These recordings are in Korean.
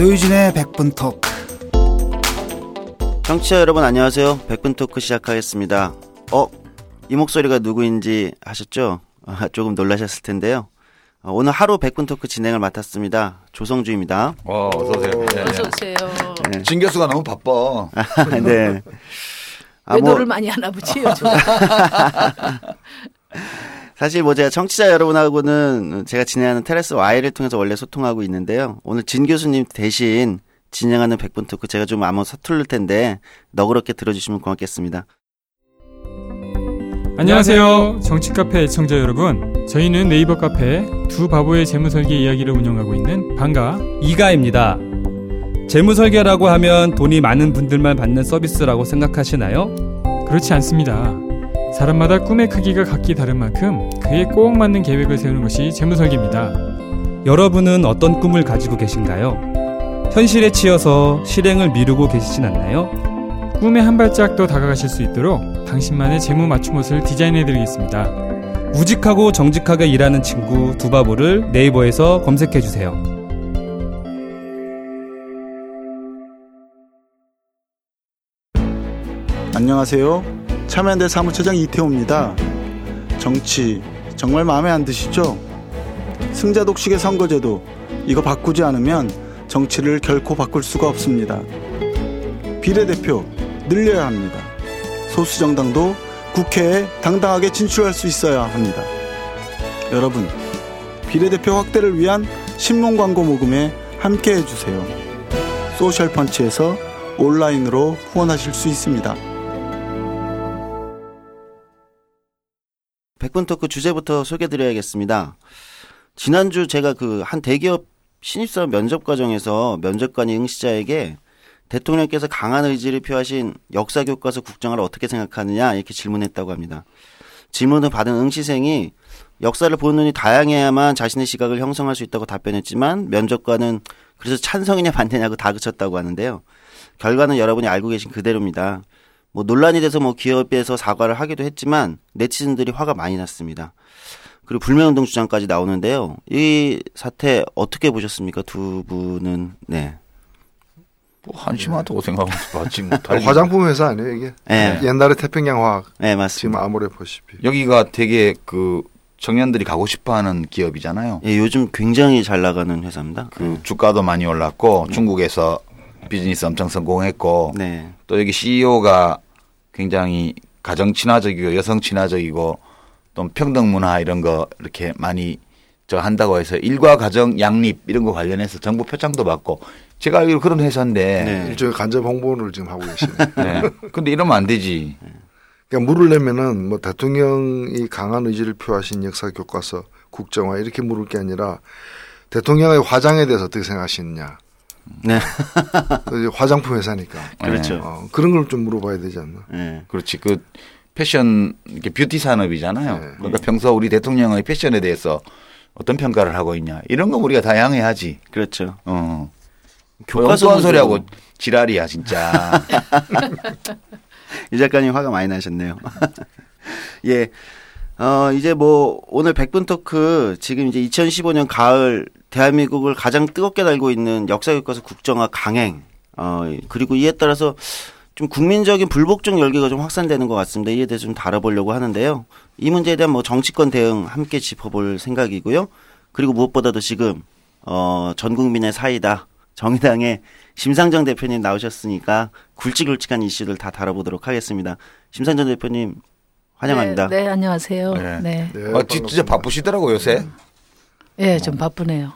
노유진의 백분 토크. 청취자 여러분 안녕하세요. 백분 토크 시작하겠습니다. 어? 이 목소리가 누구인지 아셨죠? 아, 조금 놀라셨을 텐데요. 어, 오늘 하루 백분 토크 진행을 맡았습니다. 조성주입니다. 어, 어서 오세요. 네. 어서 오세요. 네. 진 교수가 너무 바빠. 네. 아, 뭐, 외도를 많이 하나 보지 요즘. 사실 뭐 제가 청취자 여러분하고는 제가 진행하는 테라스 Y를 통해서 원래 소통하고 있는데요. 오늘 진 교수님 대신 진행하는 백분 토크 제가 좀 아마 서툴를 텐데 너그럽게 들어주시면 고맙겠습니다. 안녕하세요. 정치 카페 애청자 여러분. 저희는 네이버 카페 두 바보의 재무설계 이야기를 운영하고 있는 방가 이가입니다. 재무설계라고 하면 돈이 많은 분들만 받는 서비스라고 생각하시나요? 그렇지 않습니다. 사람마다 꿈의 크기가 각기 다른 만큼 그에 꼭 맞는 계획을 세우는 것이 재무설계입니다. 여러분은 어떤 꿈을 가지고 계신가요? 현실에 치여서 실행을 미루고 계시진 않나요? 꿈에 한 발짝 더 다가가실 수 있도록 당신만의 재무 맞춤 옷을 디자인해드리겠습니다. 우직하고 정직하게 일하는 친구 두바보를 네이버에서 검색해 주세요. 안녕하세요. 참여연대 사무처장 이태호입니다. 정치 정말 마음에 안 드시죠? 승자 독식의 선거제도 이거 바꾸지 않으면 정치를 결코 바꿀 수가 없습니다. 비례대표 늘려야 합니다. 소수 정당도 국회에 당당하게 진출할 수 있어야 합니다. 여러분, 비례대표 확대를 위한 신문 광고 모금에 함께 해주세요. 소셜펀치에서 온라인으로 후원하실 수 있습니다. 백분 토크 주제부터 소개드려야겠습니다. 지난주 제가 그 한 대기업 신입사원 면접 과정에서 면접관이 응시자에게 대통령께서 강한 의지를 표하신 역사 교과서 국정화를 어떻게 생각하느냐 이렇게 질문했다고 합니다. 질문을 받은 응시생이 역사를 보는 눈이 다양해야만 자신의 시각을 형성할 수 있다고 답변했지만 면접관은 그래서 찬성이냐 반대냐고 다그쳤다고 하는데요. 결과는 여러분이 알고 계신 그대로입니다. 뭐 논란이 돼서 뭐 기업에서 사과를 하기도 했지만 네티즌들이 화가 많이 났습니다. 그리고 불매운동 주장까지 나오는데요. 이 사태 어떻게 보셨습니까? 두 분은 네. 뭐 한심하다고 생각하면서 받지 못할. 화장품 회사 아니에요 이게? 네. 옛날에 태평양 화학 네 지금 맞습니다. 아모레 보시피. 여기가 되게 그 청년들이 가고 싶어하는 기업이잖아요. 예, 요즘 굉장히 잘 나가는 회사입니다. 그 주가도 많이 올랐고 중국에서 비즈니스 엄청 성공했고 네. 또 여기 CEO가 굉장히 가정 친화적이고 여성 친화적이고 또 평등 문화 이런 거 이렇게 많이 저 한다고 해서 일과 가정 양립 이런 거 관련해서 정부 표창도 받고 제가 알기로 그런 회사인데 네. 일종의 간접 홍보를 지금 하고 계시네. 네. 근데 이러면 안 되지. 그러니까 물을 내면은 뭐 대통령이 강한 의지를 표하신 역사 교과서 국정화 이렇게 물을 게 아니라 대통령의 화장에 대해서 어떻게 생각하시느냐. 네. 이제 화장품 회사니까. 그렇죠. 어, 그런 걸 좀 물어봐야 되지 않나. 네. 그렇지. 그 패션 이게 뷰티 산업이잖아요. 네. 그러니까 평소 우리 대통령의 패션에 대해서 어떤 평가를 하고 있냐 이런 거 우리가 다양해야지. 그렇죠. 어. 교과서 교과서 소리하고 지랄이야 진짜. 이 작가님 화가 많이 나셨네요. 예. 어, 이제 뭐, 오늘 백분 토크, 지금 이제 2015년 가을, 대한민국을 가장 뜨겁게 달고 있는 역사교과서 국정화 강행, 어, 그리고 이에 따라서 좀 국민적인 불복종 열기가 좀 확산되는 것 같습니다. 이에 대해서 좀 다뤄보려고 하는데요. 이 문제에 대한 뭐 정치권 대응 함께 짚어볼 생각이고요. 그리고 무엇보다도 지금, 어, 전 국민의 사이다. 정의당의 심상정 대표님 나오셨으니까 굵직굵직한 이슈를 다 다뤄보도록 하겠습니다. 심상정 대표님 환영합니다. 네, 네, 안녕하세요. 네. 네. 네, 아, 지- 진짜 바쁘시더라고 요새. 예, 좀 바쁘네요.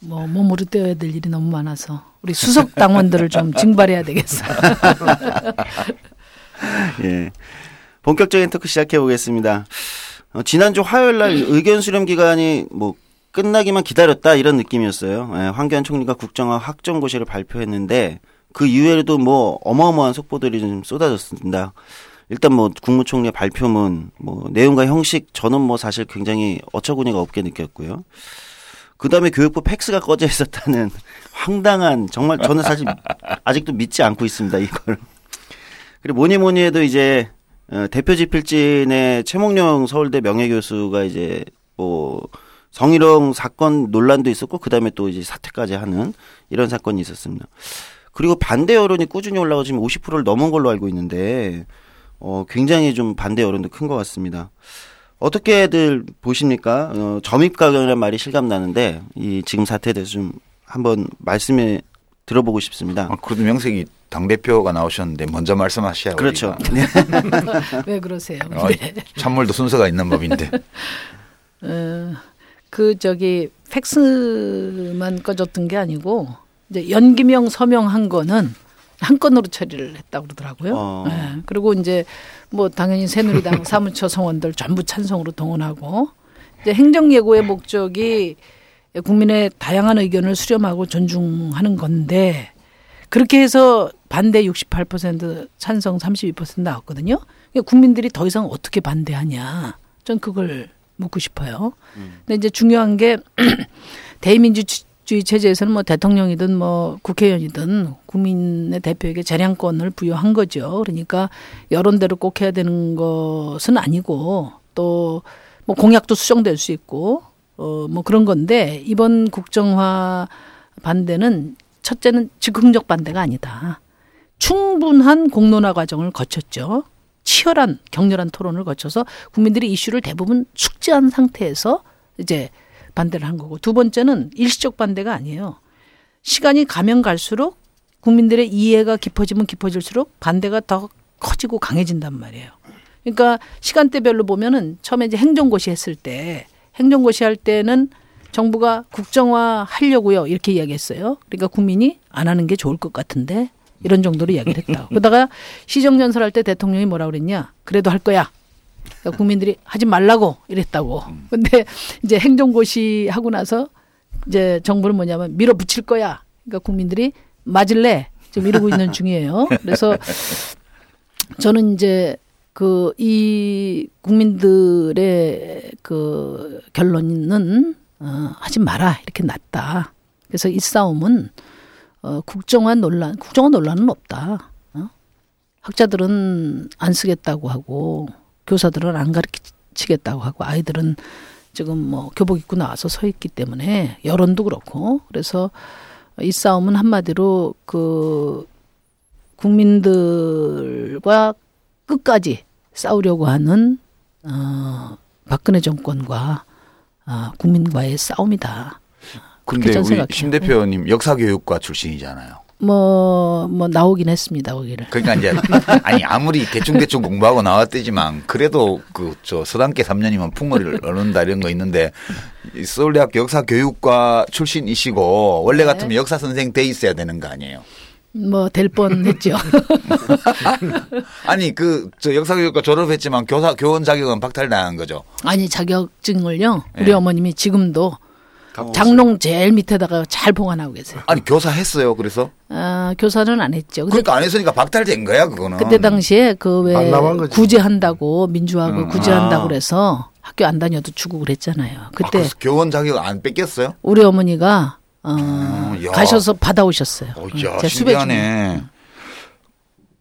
뭐 몸으로 떼어야 될 일이 너무 많아서 우리 수석 당원들을 좀 징발해야 되겠어. 예. 본격적인 토크 시작해 보겠습니다. 어, 지난주 화요일 날 의견 수렴 기간이 뭐 끝나기만 기다렸다 이런 느낌이었어요. 예, 황교안 총리가 국정화 확정고시를 발표했는데 그 이후에도 뭐 어마어마한 속보들이 좀 쏟아졌습니다. 일단 뭐 국무총리의 발표문 뭐 내용과 형식 저는 뭐 사실 굉장히 어처구니가 없게 느꼈고요. 그 다음에 교육부 팩스가 꺼져 있었다는 황당한 정말 저는 사실 아직도 믿지 않고 있습니다 이걸. 그리고 뭐니 뭐니 해도 이제 어, 대표 지필진의 최몽룡 서울대 명예교수가 이제 뭐 성희롱 사건 논란도 있었고 그다음에 또 이제 사퇴까지 하는 이런 사건이 있었습니다. 그리고 반대 여론이 꾸준히 올라가 지금 50%를 넘은 걸로 알고 있는데 어 굉장히 좀 반대 여론도 큰 것 같습니다. 어떻게들 보십니까? 어, 점입 가격이라는 말이 실감 나는데 이 지금 사태에 대해서 좀 한번 말씀에 들어보고 싶습니다. 아, 그래도 명색이 당 대표가 나오셨는데 먼저 말씀하셔야 그렇죠. 우리가. 왜 그러세요? 어, 네. 참물도 순서가 있는 법인데. 어, 그 저기 팩스만 꺼졌던 게 아니고 이제 연기명 서명한 거는 한 건으로 처리를 했다고 그러더라고요. 어. 예. 그리고 이제 뭐 당연히 새누리당 사무처 성원들 전부 찬성으로 동원하고 이제 행정 예고의 목적이 국민의 다양한 의견을 수렴하고 존중하는 건데 그렇게 해서 반대 68% 찬성 32% 나왔거든요. 그러니까 국민들이 더 이상 어떻게 반대하냐. 전 그걸 묻고 싶어요. 근데 이제 중요한 게 대의민주 주의 체제에서는 뭐 대통령이든 뭐 국회의원이든 국민의 대표에게 재량권을 부여한 거죠. 그러니까 여론대로 꼭 해야 되는 것은 아니고 또 뭐 공약도 수정될 수 있고 어 뭐 그런 건데 이번 국정화 반대는 첫째는 즉흥적 반대가 아니다. 충분한 공론화 과정을 거쳤죠. 치열한 격렬한 토론을 거쳐서 국민들이 이슈를 대부분 숙지한 상태에서 이제 반대를 한 거고 두 번째는 일시적 반대가 아니에요. 시간이 가면 갈수록 국민들의 이해가 깊어지면 깊어질수록 반대가 더 커지고 강해진단 말이에요. 그러니까 시간대별로 보면은 처음에 이제 행정고시 했을 때 행정고시 할 때는 정부가 국정화 하려고요 이렇게 이야기했어요. 그러니까 국민이 안 하는 게 좋을 것 같은데 이런 정도로 이야기를 했다. 그러다가 시정연설 할 때 대통령이 뭐라 그랬냐? 그래도 할 거야. 그러니까 국민들이 하지 말라고 이랬다고. 근데 이제 행정고시 하고 나서 이제 정부는 뭐냐면 밀어붙일 거야. 그러니까 국민들이 맞을래? 지금 이러고 있는 중이에요. 그래서 저는 이제 그 이 국민들의 그 결론은 어, 하지 마라 이렇게 났다. 그래서 이 싸움은 어, 국정화 논란, 국정화 논란은 없다. 어? 학자들은 안 쓰겠다고 하고 교사들은 안 가르치겠다고 하고 아이들은 지금 뭐 교복 입고 나와서 서 있기 때문에 여론도 그렇고 그래서 이 싸움은 한마디로 그 국민들과 끝까지 싸우려고 하는 어, 박근혜 정권과 아, 국민과의 싸움이다. 근데 우리. 심 대표님 역사교육과 출신이잖아요. 뭐, 뭐, 나오긴 했습니다, 거기를. 그러니까 이제 아니 아무리 대충 대충 공부하고 나왔대지만 그래도 그 저 서당계 3년이면 풍어를 얻는다 이런 거 있는데 이 서울대학교 역사교육과 출신이시고 원래 네. 같으면 역사 선생 돼 있어야 되는 거 아니에요? 뭐, 될 뻔 했죠. 아니 그 저 역사교육과 졸업했지만 교사 교원 자격은 박탈당한 거죠. 아니, 자격증을요, 우리 네. 어머님이 지금도 장롱 제일 밑에다가 잘 보관하고 계세요. 아니 교사 했어요. 그래서 아, 교사는 안 했죠. 그러니까 안 했으니까 박탈된 거야 그거는. 그때 당시에 그 왜. 구제한다고 민주화고 음. 구제한다고 아. 그래서 학교 안 다녀도 주고 그랬잖아요. 아, 그때 그래서 교원 자격 안 뺏겼어요? 우리 어머니가 어, 야. 가셔서 받아오셨어요. 어, 응, 야, 제 수배 중에. 신기하네.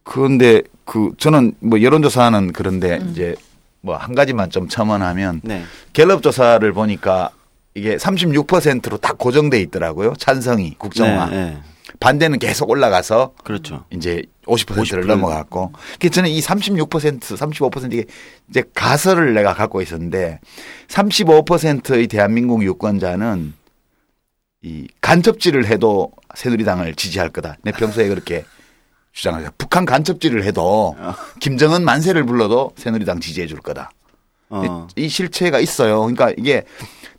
그런데 그 저는 뭐 여론조사는 그런데 음. 이제 뭐 한 가지만 좀 첨언하면 네. 갤럽 조사를 보니까 이게 36%로 딱 고정돼 있더라고요. 찬성이 국정화. 네, 네. 반대는 계속 올라가서 그렇죠. 이제 50%를 50%. 넘어갔고. 그래서 저는 이 36%, 35% 이게 이제 가설을 내가 갖고 있었는데 35%의 대한민국 유권자는 이 간첩질을 해도 새누리당을 지지할 거다. 내 평소에 그렇게 주장하죠. 북한 간첩질을 해도 김정은 만세를 불러도 새누리당 지지해 줄 거다. 어. 이 실체가 있어요. 그러니까 이게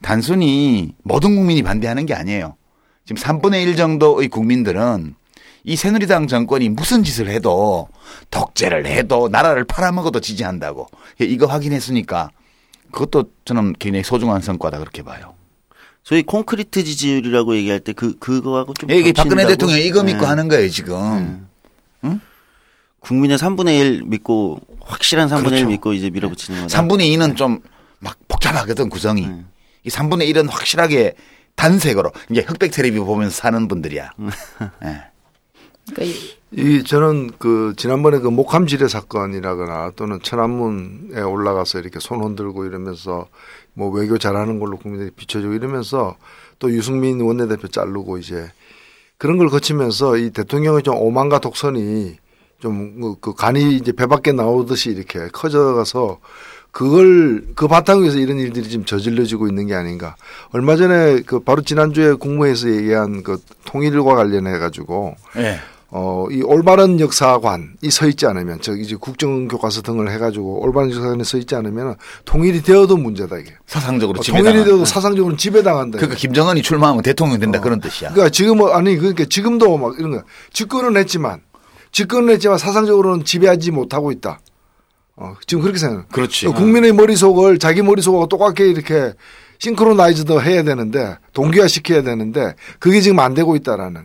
단순히 모든 국민이 반대하는 게 아니에요. 지금 3분의 1 정도의 국민들은 이 새누리당 정권이 무슨 짓을 해도 독재를 해도 나라를 팔아먹어도 지지한다고 이거 확인했으니까 그것도 저는 굉장히 소중한 성과다 그렇게 봐요. 소위 콘크리트 지지율이라고 얘기할 때 그 그거하고 좀 이게 박근혜? 대통령 이거 믿고 네. 하는 거예요 지금. 국민의 3분의 1 믿고 확실한 3분의 1 그렇죠. 믿고 이제 밀어붙이는 거다. 3분의 2는 좀막 복잡하거든 구성이. 네. 이 3분의 1은 확실하게 단색으로 이제 흑백 텔레비 보면서 사는 분들이야. 예. 그러니까 이- 이 저는 그 지난번에 그 목함지뢰 사건이라거나 또는 천안문에 올라가서 이렇게 손 흔들고 이러면서 뭐 외교 잘하는 걸로 국민들이 비춰주고 이러면서 또 유승민 원내대표 자르고 이제 그런 걸 거치면서 이 대통령의 좀 오만과 독선이 좀 그 간이 이제 배 밖에 나오듯이 이렇게 커져가서 그걸 그 바탕 위에서 이런 일들이 지금 저질러지고 있는 게 아닌가. 얼마 전에 그 바로 지난주에 국무회에서 얘기한 그 통일과 관련해 가지고 예. 어, 이 올바른 역사관이 서 있지 않으면, 저 이제 국정교과서 등을 해가지고 올바른 역사관이 서 있지 않으면 통일이 되어도 문제다, 이게. 사상적으로 어, 지배당한. 통일이 되어도 사상적으로 지배당한다. 그러니까 김정은이 출마하면 대통령 된다 어. 그런 뜻이야. 그러니까 지금은, 아니, 그러니까 지금도 막 이런 거, 집권은 했지만, 집권은 했지만 사상적으로는 지배하지 못하고 있다. 어, 지금 그렇게 생각해요. 그렇지. 국민의 머릿속을 자기 머릿속하고 똑같게 이렇게 싱크로나이즈도 해야 되는데, 동기화 시켜야 되는데, 그게 지금 안 되고 있다라는.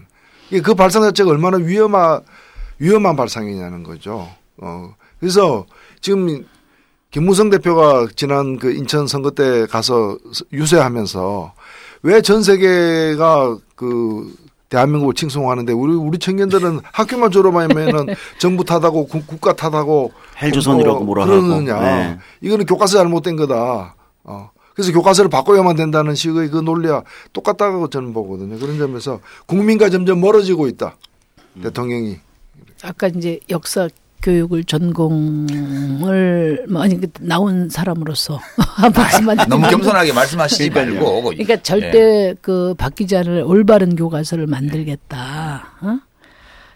그 발상 자체가 얼마나 위험한, 위험한 발상이냐는 거죠. 어, 그래서 지금 김무성 대표가 지난 그 인천 선거 때 가서 유세하면서 왜 전 세계가 그 대한민국을 칭송하는데 우리 우리 청년들은 학교만 졸업하면은 정부 탓하고 국- 국가 탓하고 헬조선이라고 어, 뭐라 그러느냐. 네. 이거는 교과서 잘못된 거다. 어. 그래서 교과서를 바꿔야만 된다는 식의 그 논리와 똑같다고 저는 보거든요. 그런 점에서 국민과 점점 멀어지고 있다. 음. 대통령이. 아까 이제 역사 교육을 전공을 뭐 아니 그 나온 사람으로서 한 말씀만 너무 겸손하게 말씀하시지 말고. 그러니까 예. 절대 그 바뀌지 않을 올바른 교과서를 만들겠다. 어?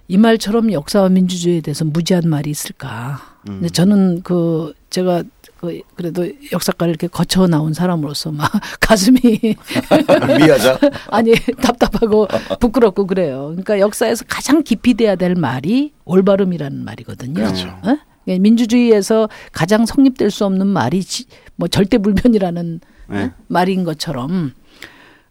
이 말처럼 역사와 민주주의에 대해서 무지한 말이 있을까? 근데 저는 그 제가 그 그래도 역사과를 이렇게 거쳐 나온 사람으로서 막 가슴이 미하자. 아니 답답하고 부끄럽고 그래요. 그러니까 역사에서 가장 깊이 돼야 될 말이 올바름이라는 말이거든요. 그렇죠. 어? 예, 민주주의에서 가장 성립될 수 없는 말이 지- 뭐 절대 불변이라는 네. 어? 말인 것처럼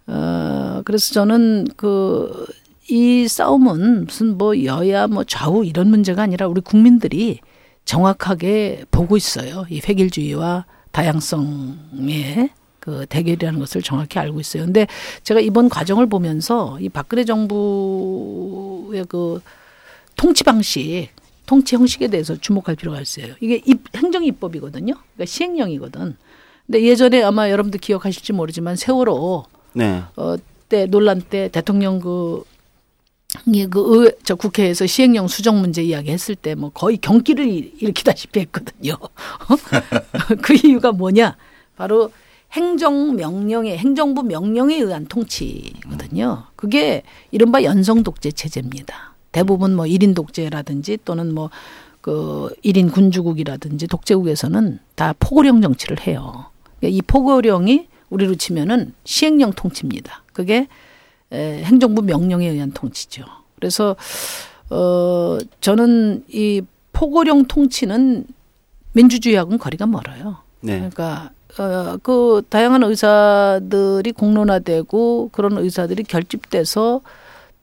어 그래서 저는 그 이 싸움은 무슨 뭐 여야 뭐 좌우 이런 문제가 아니라 우리 국민들이 정확하게 보고 있어요. 이 획일주의와 다양성의 그 대결이라는 것을 정확히 알고 있어요. 근데 제가 이번 과정을 보면서 이 박근혜 정부의 그 통치 방식, 통치 형식에 대해서 주목할 필요가 있어요. 이게 입, 행정 입법이거든요. 그러니까 시행령이거든. 근데 예전에 아마 여러분들 기억하실지 모르지만 세월호 네. 어, 때 논란 때 대통령 그 예, 그 의, 저 국회에서 시행령 수정 문제 이야기 했을 때 뭐 거의 경기를 일- 일으키다시피 했거든요. 그 이유가 뭐냐? 바로 행정 명령에 행정부 명령에 의한 통치거든요. 그게 이른바 연성 독재 체제입니다. 대부분 뭐 1인 독재라든지 또는 뭐 그 1인 군주국이라든지 독재국에서는 다 포고령 정치를 해요. 그러니까 이 포고령이 우리로 치면은 시행령 통치입니다. 그게 에, 행정부 명령에 의한 통치죠. 그래서 어 저는 이 포고령 통치는 민주주의하고는 거리가 멀어요. 네. 그러니까 어, 그 다양한 의사들이 공론화되고 그런 의사들이 결집돼서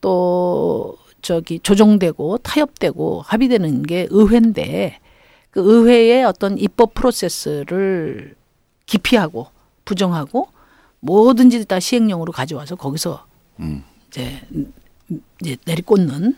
또 저기 조정되고 타협되고 합의되는 게 의회인데 그 의회의 어떤 입법 프로세스를 기피하고 부정하고 뭐든지 다 시행령으로 가져와서 거기서 음. 이제 이제 내리꽂는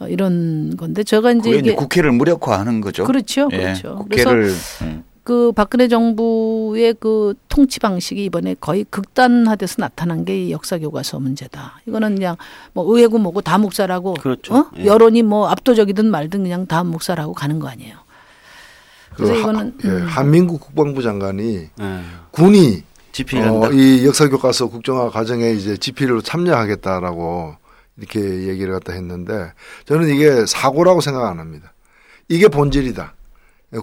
어, 이런 건데 제가 이제 그게 이제 이게 국회를 무력화하는 거죠. 그렇죠, 예, 그렇죠. 국회를 음. 그 박근혜 정부의 그 통치 방식이 이번에 거의 극단화돼서 나타난 게이 역사 교과서 문제다. 이거는 그냥 뭐 의회고 뭐고 다 묵살하고 그렇죠. 어? 예. 여론이 뭐 압도적이든 말든 그냥 다 묵살하고 가는 거 아니에요. 그래서 그 이거는 하, 예, 음. 한민국 국방부 장관이 네. 군이 집필한다. 어, 이 역사 교과서 국정화 과정에 이제 집필로 참여하겠다라고 이렇게 얘기를 갖다 했는데 저는 이게 사고라고 생각 안 합니다. 이게 본질이다.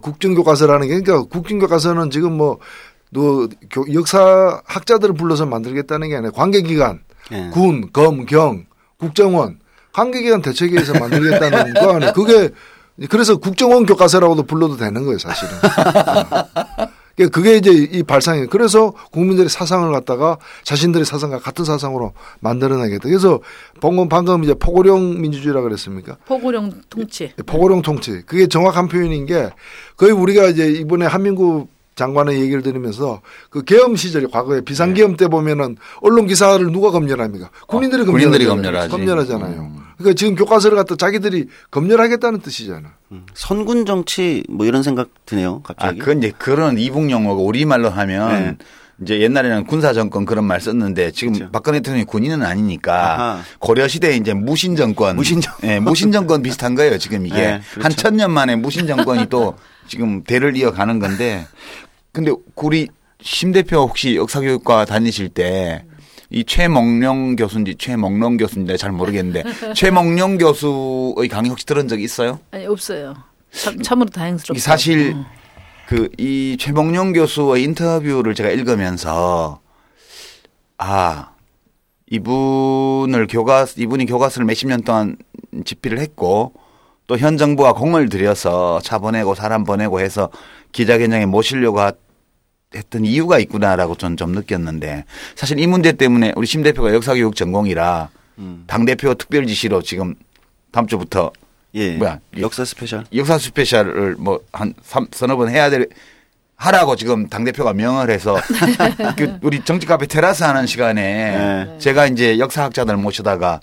국정교과서라는 게 그러니까 국정교과서는 지금 뭐너 역사 학자들을 불러서 만들겠다는 게 아니라 관계기관, 예. 군, 검, 경, 국정원 관계기관 대책위에서 만들겠다는 거 아니에요. 그게 그래서 국정원 교과서라고도 불러도 되는 거예요, 사실은. 어. 그게 이제 이 발상이에요. 그래서 국민들의 사상을 갖다가 자신들의 사상과 같은 사상으로 만들어내겠다. 그래서 방금 방금 이제 포고령 민주주의라 그랬습니까? 포고령 통치. 포고령 통치. 그게 정확한 표현인 게 거의 우리가 이제 이번에 한민국 장관의 얘기를 들으면서 그 계엄 시절에 과거에 비상계엄 때 보면은 언론 기사를 누가 검열합니까? 군인들이 어, 군인들이 검열하잖아요. 검열하지. 검열하잖아요. 음. 그러니까 지금 교과서를 갖다 자기들이 검열하겠다는 뜻이잖아. 음. 선군 정치 뭐 이런 생각 드네요. 아, 갑자기. 그건 이제 그런 이북 용어가 우리말로 하면 네. 이제 옛날에는 군사 정권 그런 말 썼는데 지금 박근혜 대통령이 군인은 아니니까 아하. 고려 시대에 이제 무신 정권, 무신 정- 예, 무신 정권 비슷한 거예요 지금 이게 네, 그렇죠. 한 천 년 만에 무신 정권이 또 지금 대를 이어가는 건데 근데 우리 심 대표 혹시 역사교육과 다니실 때 이 최몽룡 교수인지 최몽룡 교수인지 잘 모르겠는데 최몽룡 교수의 강의 혹시 들은 적 있어요? 아니 없어요. 참, 참으로 다행스럽다. 이 사실 그이 최몽룡 교수의 인터뷰를 제가 읽으면서 아 이분을 교과서 이분이 교과서를 몇십 년 동안 집필을 했고 또 현 정부가 공을 들여서 차 보내고 사람 보내고 해서 기자회견장에 모시려고 하- 했던 이유가 있구나라고 저는 좀 느꼈는데 사실 이 문제 때문에 우리 심 대표가 역사교육 전공이라 음. 당 대표 특별 지시로 지금 다음 주부터 예. 뭐야, 역사 스페셜. 역사 스페셜을 뭐 한 서너 번 해야 될 하라고 지금 당 대표가 명을 해서 그 우리 정치 카페 테라스 하는 시간에 네. 제가 이제 역사학자들 모시다가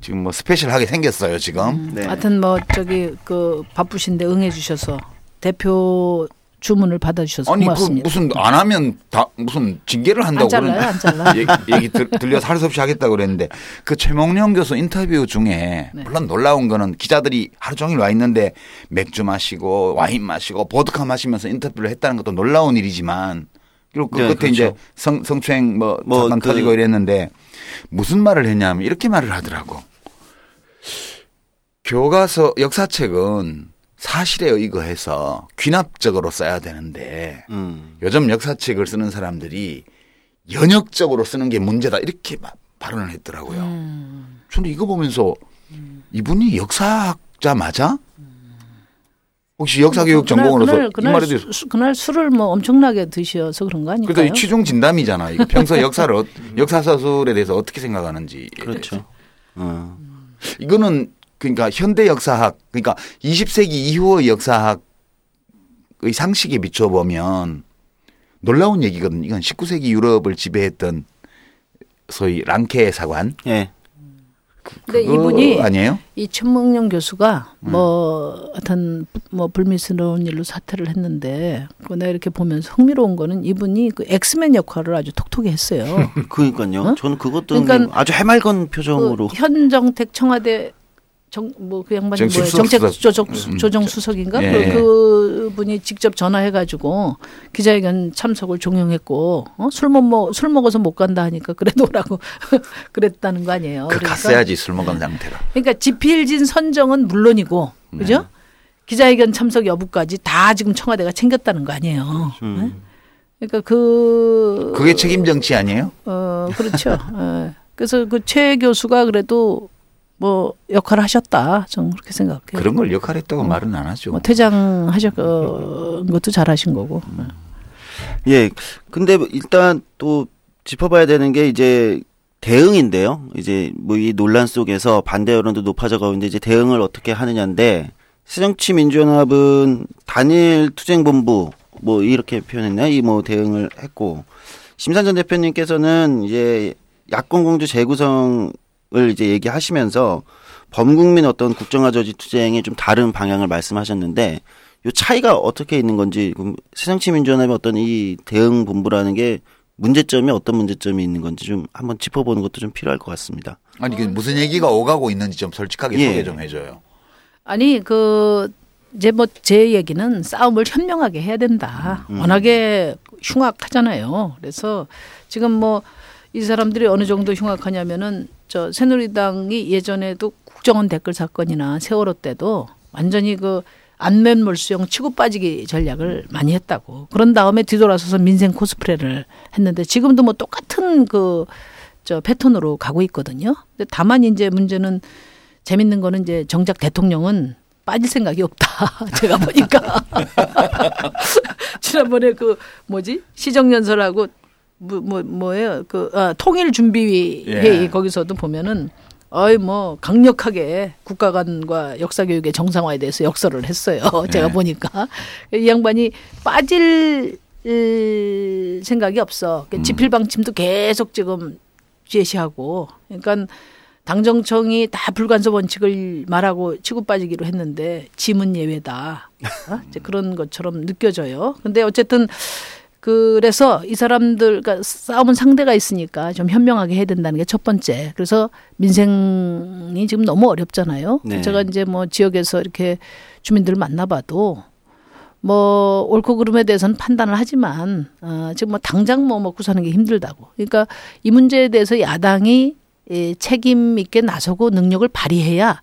지금 뭐 스페셜 하게 생겼어요 지금. 네. 하여튼 뭐 저기 그 바쁘신데 응해 주셔서 대표 주문을 받아 주셔서 아니 그 고맙습니다. 무슨 안 하면 다 무슨 징계를 한다고 안 잘라요, 그러는 안 잘라. 얘기, 얘기 들, 들려서 할 수 없이 하겠다고 그랬는데 그 최몽룡 교수 인터뷰 중에 네. 물론 놀라운 거는 기자들이 하루 종일 와 있는데 맥주 마시고 와인 마시고 보드카 마시면서 인터뷰를 했다는 것도 놀라운 일이지만 그리고 그 네, 끝에 그렇죠. 이제 성, 성추행 뭐, 뭐 사건 그- 터지고 이랬는데 무슨 말을 했냐면 이렇게 말을 하더라고. 교과서 역사책은 사실에 의거해서 귀납적으로 써야 되는데 음. 요즘 역사책을 쓰는 사람들이 연역적으로 쓰는 게 문제다 이렇게 마- 발언을 했더라고요. 음. 저는 이거 보면서 이분이 역사학자 맞아? 혹시 역사교육 전공으로서 그날, 이 그날, 말에 대해서 수, 그날 술을 뭐 엄청나게 드셔서 그런 거? 그래도 이 취중 진담이잖아. 이거 평소 역사를 어- 역사 사술에 대해서 어떻게 생각하는지. 그렇죠. 어. 이거는 그러니까 현대 역사학 그러니까 20세기 이후의 역사학의 상식에 비춰 보면 놀라운 얘기거든. 이건 19세기 유럽을 지배했던 소위 랑케 사관. 예. 근데 이분이 아니에요? 이 천몽룡 교수가 음. 뭐 하여튼 뭐 불미스러운 일로 사퇴를 했는데 그 내가 이렇게 보면서 흥미로운 거는 이분이 그 엑스맨 역할을 아주 톡톡히 했어요. 그러니까요. 어? 저는 그것도 그러니까 아주 해맑은 표정으로 그 현정택 청와대 정뭐그 양반이 뭐예요? 정책. 조정 음. 조정 수석인가? 예. 그, 그분이 직접 전화해 가지고 기자회견 참석을 종용했고 어? 술못 술 먹어서 못 간다 하니까 그래도 오라고 그랬다는 거 아니에요. 그 갔어야지 술 먹은 상태라. 그러니까 지필진 선정은 물론이고 그죠? 네. 기자회견 참석 여부까지 다 지금 청와대가 챙겼다는 거 아니에요. 네? 그러니까 그 그게 책임 정치 아니에요? 어 그렇죠. 예. 그래서 그 최 교수가 그래도 뭐 역할을 하셨다. 저는 그렇게 생각해요. 그런 걸 역할했다고 말은 안 하죠. 뭐 퇴장하셨 어, 것도 잘하신 거고. 예. 근데 일단 또 짚어봐야 되는 게 이제 대응인데요. 이제 뭐 이 논란 속에서 반대 여론도 높아져 가고 있는데 이제 대응을 어떻게 하느냐인데 새정치 민주연합은 단일 투쟁본부 뭐 이렇게 표현했나요? 이뭐 대응을 했고 심상전 대표님께서는 이제 야권 공주 재구성을 이제 얘기하시면서 범국민 어떤 국정화 저지 투쟁에 좀 다른 방향을 말씀하셨는데 요 차이가 어떻게 있는 건지 그럼 새정치민주연합의 어떤 이 대응 본부라는 게 문제점이 어떤 문제점이 있는 건지 좀 한번 짚어보는 것도 좀 필요할 것 같습니다. 아니 그 무슨 얘기가 오가고 있는지 좀 솔직하게 예. 소개 좀 해줘요. 아니 그 이제 뭐 제 얘기는 싸움을 현명하게 해야 된다. 워낙에 흉악하잖아요. 그래서 지금 뭐 이 사람들이 어느 정도 흉악하냐면은 저 새누리당이 예전에도 국정원 댓글 사건이나 세월호 때도 완전히 그 안면 몰수형 치고 빠지기 전략을 많이 했다고. 그런 다음에 뒤돌아서서 민생 코스프레를 했는데 지금도 뭐 똑같은 그 저 패턴으로 가고 있거든요. 근데 다만 이제 문제는 재밌는 거는 이제 정작 대통령은 빠질 생각이 없다. 제가 보니까 지난번에 그 뭐지 시정연설하고 뭐, 뭐 뭐예요 그 아, 통일 준비 회의 예. 거기서도 보면은 어이 뭐 강력하게 국가 간과 역사 교육의 정상화에 대해서 역설을 했어요. 제가 예. 보니까 이 양반이 빠질 일 생각이 없어. 그 지필 방침도 계속 지금 제시하고 그러니까 당정청이 다 불간섭 원칙을 말하고 치고 빠지기로 했는데 짐은 예외다. 어? 이제 그런 것처럼 느껴져요. 근데 어쨌든 그래서 이 사람들, 그러니까 싸움은 상대가 있으니까 좀 현명하게 해야 된다는 게 첫 번째. 그래서 민생이 지금 너무 어렵잖아요. 네. 제가 이제 뭐 지역에서 이렇게 주민들 만나봐도 뭐 옳고 그름에 대해서는 판단을 하지만 어, 지금 뭐 당장 뭐 먹고 사는 게 힘들다고. 그러니까 이 문제에 대해서 야당이 예, 책임 있게 나서고 능력을 발휘해야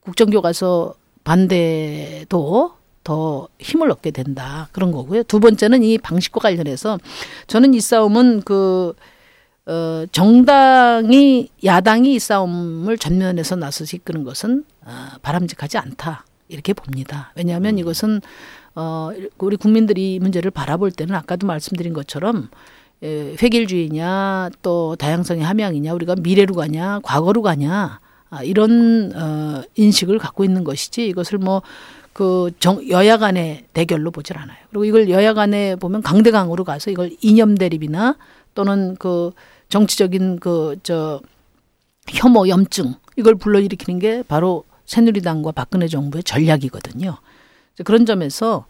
국정교과서 반대도 더 힘을 얻게 된다 그런 거고요. 두 번째는 이 방식과 관련해서 저는 이 싸움은 그 어, 정당이 야당이 이 싸움을 전면에서 나서서 이끄는 것은 어, 바람직하지 않다 이렇게 봅니다. 왜냐하면 이것은 어, 우리 국민들이 이 문제를 바라볼 때는 아까도 말씀드린 것처럼 에, 획일주의냐 또 다양성의 함양이냐 우리가 미래로 가냐 과거로 가냐 아, 이런 어, 인식을 갖고 있는 것이지 이것을 뭐 그 여야 간의 대결로 보질 않아요. 그리고 이걸 여야 간에 보면 강대강으로 가서 이걸 이념 대립이나 또는 그 정치적인 그 저 혐오 염증 이걸 불러일으키는 게 바로 새누리당과 박근혜 정부의 전략이거든요. 그런 점에서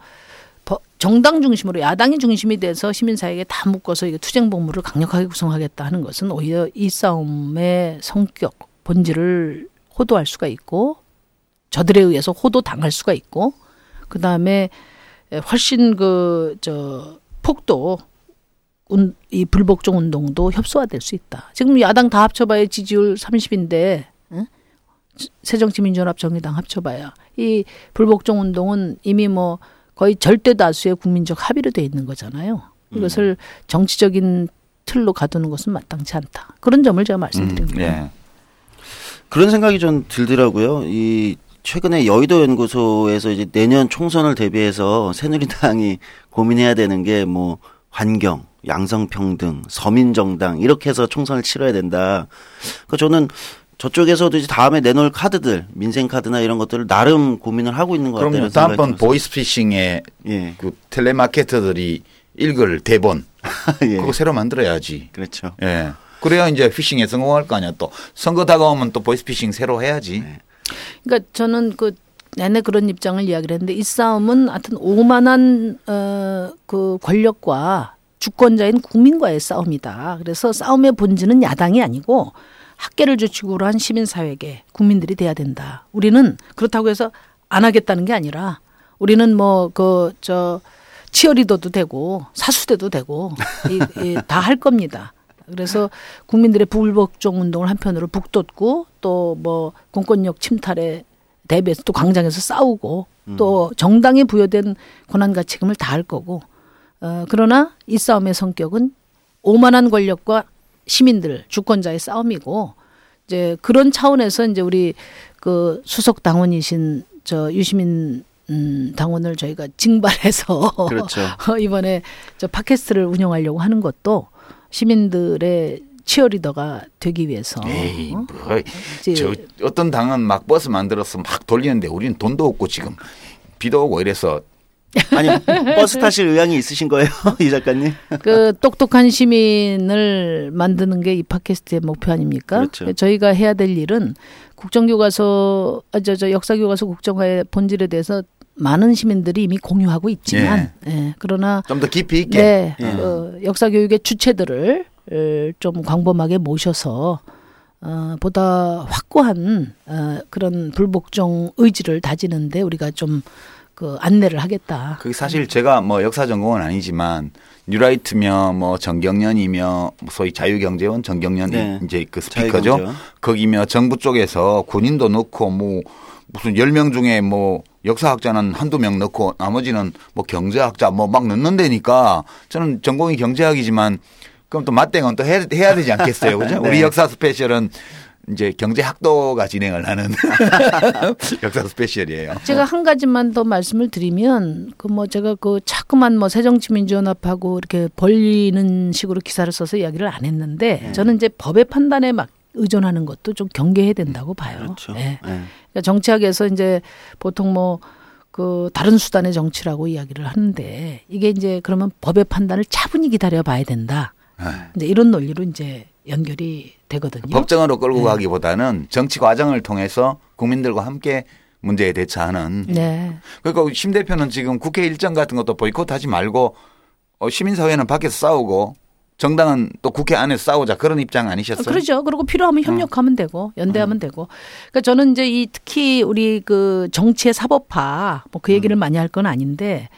버- 정당 중심으로 야당이 중심이 돼서 시민사회에 다 묶어서 이게 투쟁 복무를 강력하게 구성하겠다 하는 것은 오히려 이 싸움의 성격 본질을 호도할 수가 있고 저들에 의해서 호도 당할 수가 있고 그 다음에 훨씬 그 저 폭도 운- 이 불복종 운동도 협소화될 수 있다. 지금 야당 다 합쳐봐야 지지율 30인데 새정치민주연합 정의당 합쳐봐야 이 불복종 운동은 이미 뭐 거의 절대 다수의 국민적 합의로 돼 있는 거잖아요. 이것을 정치적인 틀로 가두는 것은 마땅치 않다. 그런 점을 제가 말씀드린 거예요. 예. 그런 생각이 좀 들더라고요. 이 최근에 여의도 연구소에서 이제 내년 총선을 대비해서 새누리당이 고민해야 되는 게 뭐 환경, 양성평등, 서민정당 이렇게 해서 총선을 치러야 된다. 그 저는 저쪽에서도 이제 다음에 내놓을 카드들, 민생 카드나 이런 것들을 나름 고민을 하고 있는 것 같다는 그럼요. 다음번 들었어요. 보이스피싱에 예, 그 텔레마케터들이 읽을 대본 예, 그거 새로 만들어야지. 그렇죠. 예. 그래야 이제 피싱에 성공할 거 아니야 또 선거 다가오면 또 보이스피싱 새로 해야지. 그러니까 저는 그 내내 그런 입장을 이야기를 했는데 이 싸움은 하여튼 오만한 어 그 권력과 주권자인 국민과의 싸움이다. 그래서 싸움의 본질은 야당이 아니고 학계를 주축으로 한 시민사회계 국민들이 돼야 된다. 우리는 그렇다고 해서 안 하겠다는 게 아니라 우리는 뭐 그 저 치어리더도 되고 사수대도 되고 다 할 겁니다. 그래서 국민들의 불복종 운동을 한편으로 북돋고 또 뭐 공권력 침탈에 대비해서 또 광장에서 싸우고 또 정당에 부여된 권한 가치금을 다할 거고 어 그러나 이 싸움의 성격은 오만한 권력과 시민들 주권자의 싸움이고 이제 그런 차원에서 이제 우리 그 수석 당원이신 저 유시민 음, 당원을 저희가 징발해서 그렇죠. 이번에 저 팟캐스트를 운영하려고 하는 것도 시민들의 치어리더가 되기 위해서 에이 어? 뭐, 이제 저 어떤 당은 막 버스 만들어서 막 돌리는데 우리는 돈도 없고 지금 비도 오고 이래서 아니 버스 타실 의향이 있으신 거예요, 이 작가님? 그 똑똑한 시민을 만드는 게 이 팟캐스트의 목표 아닙니까? 그렇죠. 저희가 해야 될 일은 국정교과서, 아, 저, 저 역사교과서 국정화의 본질에 대해서 많은 시민들이 이미 공유하고 있지만, 예, 그러나 좀 더 깊이 있게 네, 예. 어, 역사 교육의 주체들을 어, 좀 광범하게 모셔서 어, 보다 확고한 어, 그런 불복종 의지를 다지는데 우리가 좀 그 안내를 하겠다. 그게 사실 제가 뭐 역사 전공은 아니지만 뉴라이트며 뭐 정경련이며 소위 자유경제원 정경련 네. 이제 그 스피커죠. 자유경제원. 거기며 정부 쪽에서 군인도 넣고 뭐 무슨 열 명 중에 뭐 역사학자는 한두 명 넣고 나머지는 뭐 경제학자 뭐 막 넣는다니까 저는 전공이 경제학이지만 그럼 또 맞대응은 또 해야, 해야 되지 않겠어요. 그죠? 네. 우리 역사 스페셜은 이제 경제학도가 진행을 하는 역사 스페셜이에요. 제가 한 가지만 더 말씀을 드리면 그 뭐 제가 그 자꾸만 뭐 새정치민주연합하고 이렇게 벌리는 식으로 기사를 써서 이야기를 안 했는데 네. 저는 이제 법의 판단에 막 의존하는 것도 좀 경계해야 된다고 봐요. 그렇죠. 예. 예. 그러니까 정치학에서 이제 보통 뭐 그 다른 수단의 정치라고 이야기를 하는데 이게 이제 그러면 법의 판단을 차분히 기다려 봐야 된다. 이제 이런 논리로 이제 연결이 되거든요. 법정으로 끌고 네. 가기보다는 정치 과정을 통해서 국민들과 함께 문제에 대처하는. 네. 그러니까 심 대표는 지금 국회 일정 같은 것도 보이콧하지 말고 어, 시민사회는 밖에서 싸우고 정당은 또 국회 안에서 싸우자 그런 입장 아니셨어요? 그렇죠. 그리고 필요하면 협력하면 되고 연대하면 되고. 그러니까 저는 이제 이 특히 우리 그 정치의 사법화 뭐 그 얘기를 많이 할 건 아닌데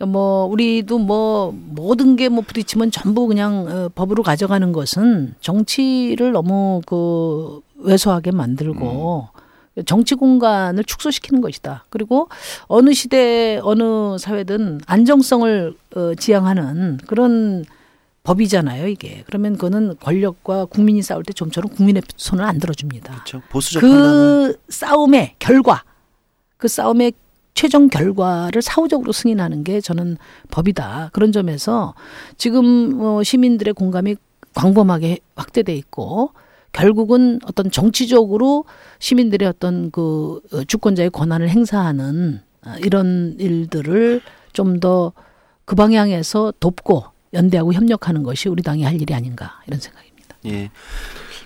뭐 우리도 뭐 모든 게 뭐 부딪히면 전부 그냥 어, 법으로 가져가는 것은 정치를 너무 그 왜소하게 만들고 정치 공간을 축소시키는 것이다. 그리고 어느 시대 어느 사회든 안정성을 어, 지향하는 그런 법이잖아요, 이게. 그러면 그거는 권력과 국민이 싸울 때 좀처럼 국민의 손을 안 들어줍니다. 그렇죠. 보수적 판단은 그 싸움의 결과, 그 싸움의 최종 결과를 사후적으로 승인하는 게 저는 법이다. 그런 점에서 지금 어, 시민들의 공감이 광범하게 확대돼 있고 결국은 어떤 정치적으로 시민들의 어떤 그 어, 주권자의 권한을 행사하는 아, 이런 일들을 좀 더 그 방향에서 돕고 연대하고 협력하는 것이 우리 당이 할 일이 아닌가 이런 생각입니다. 예.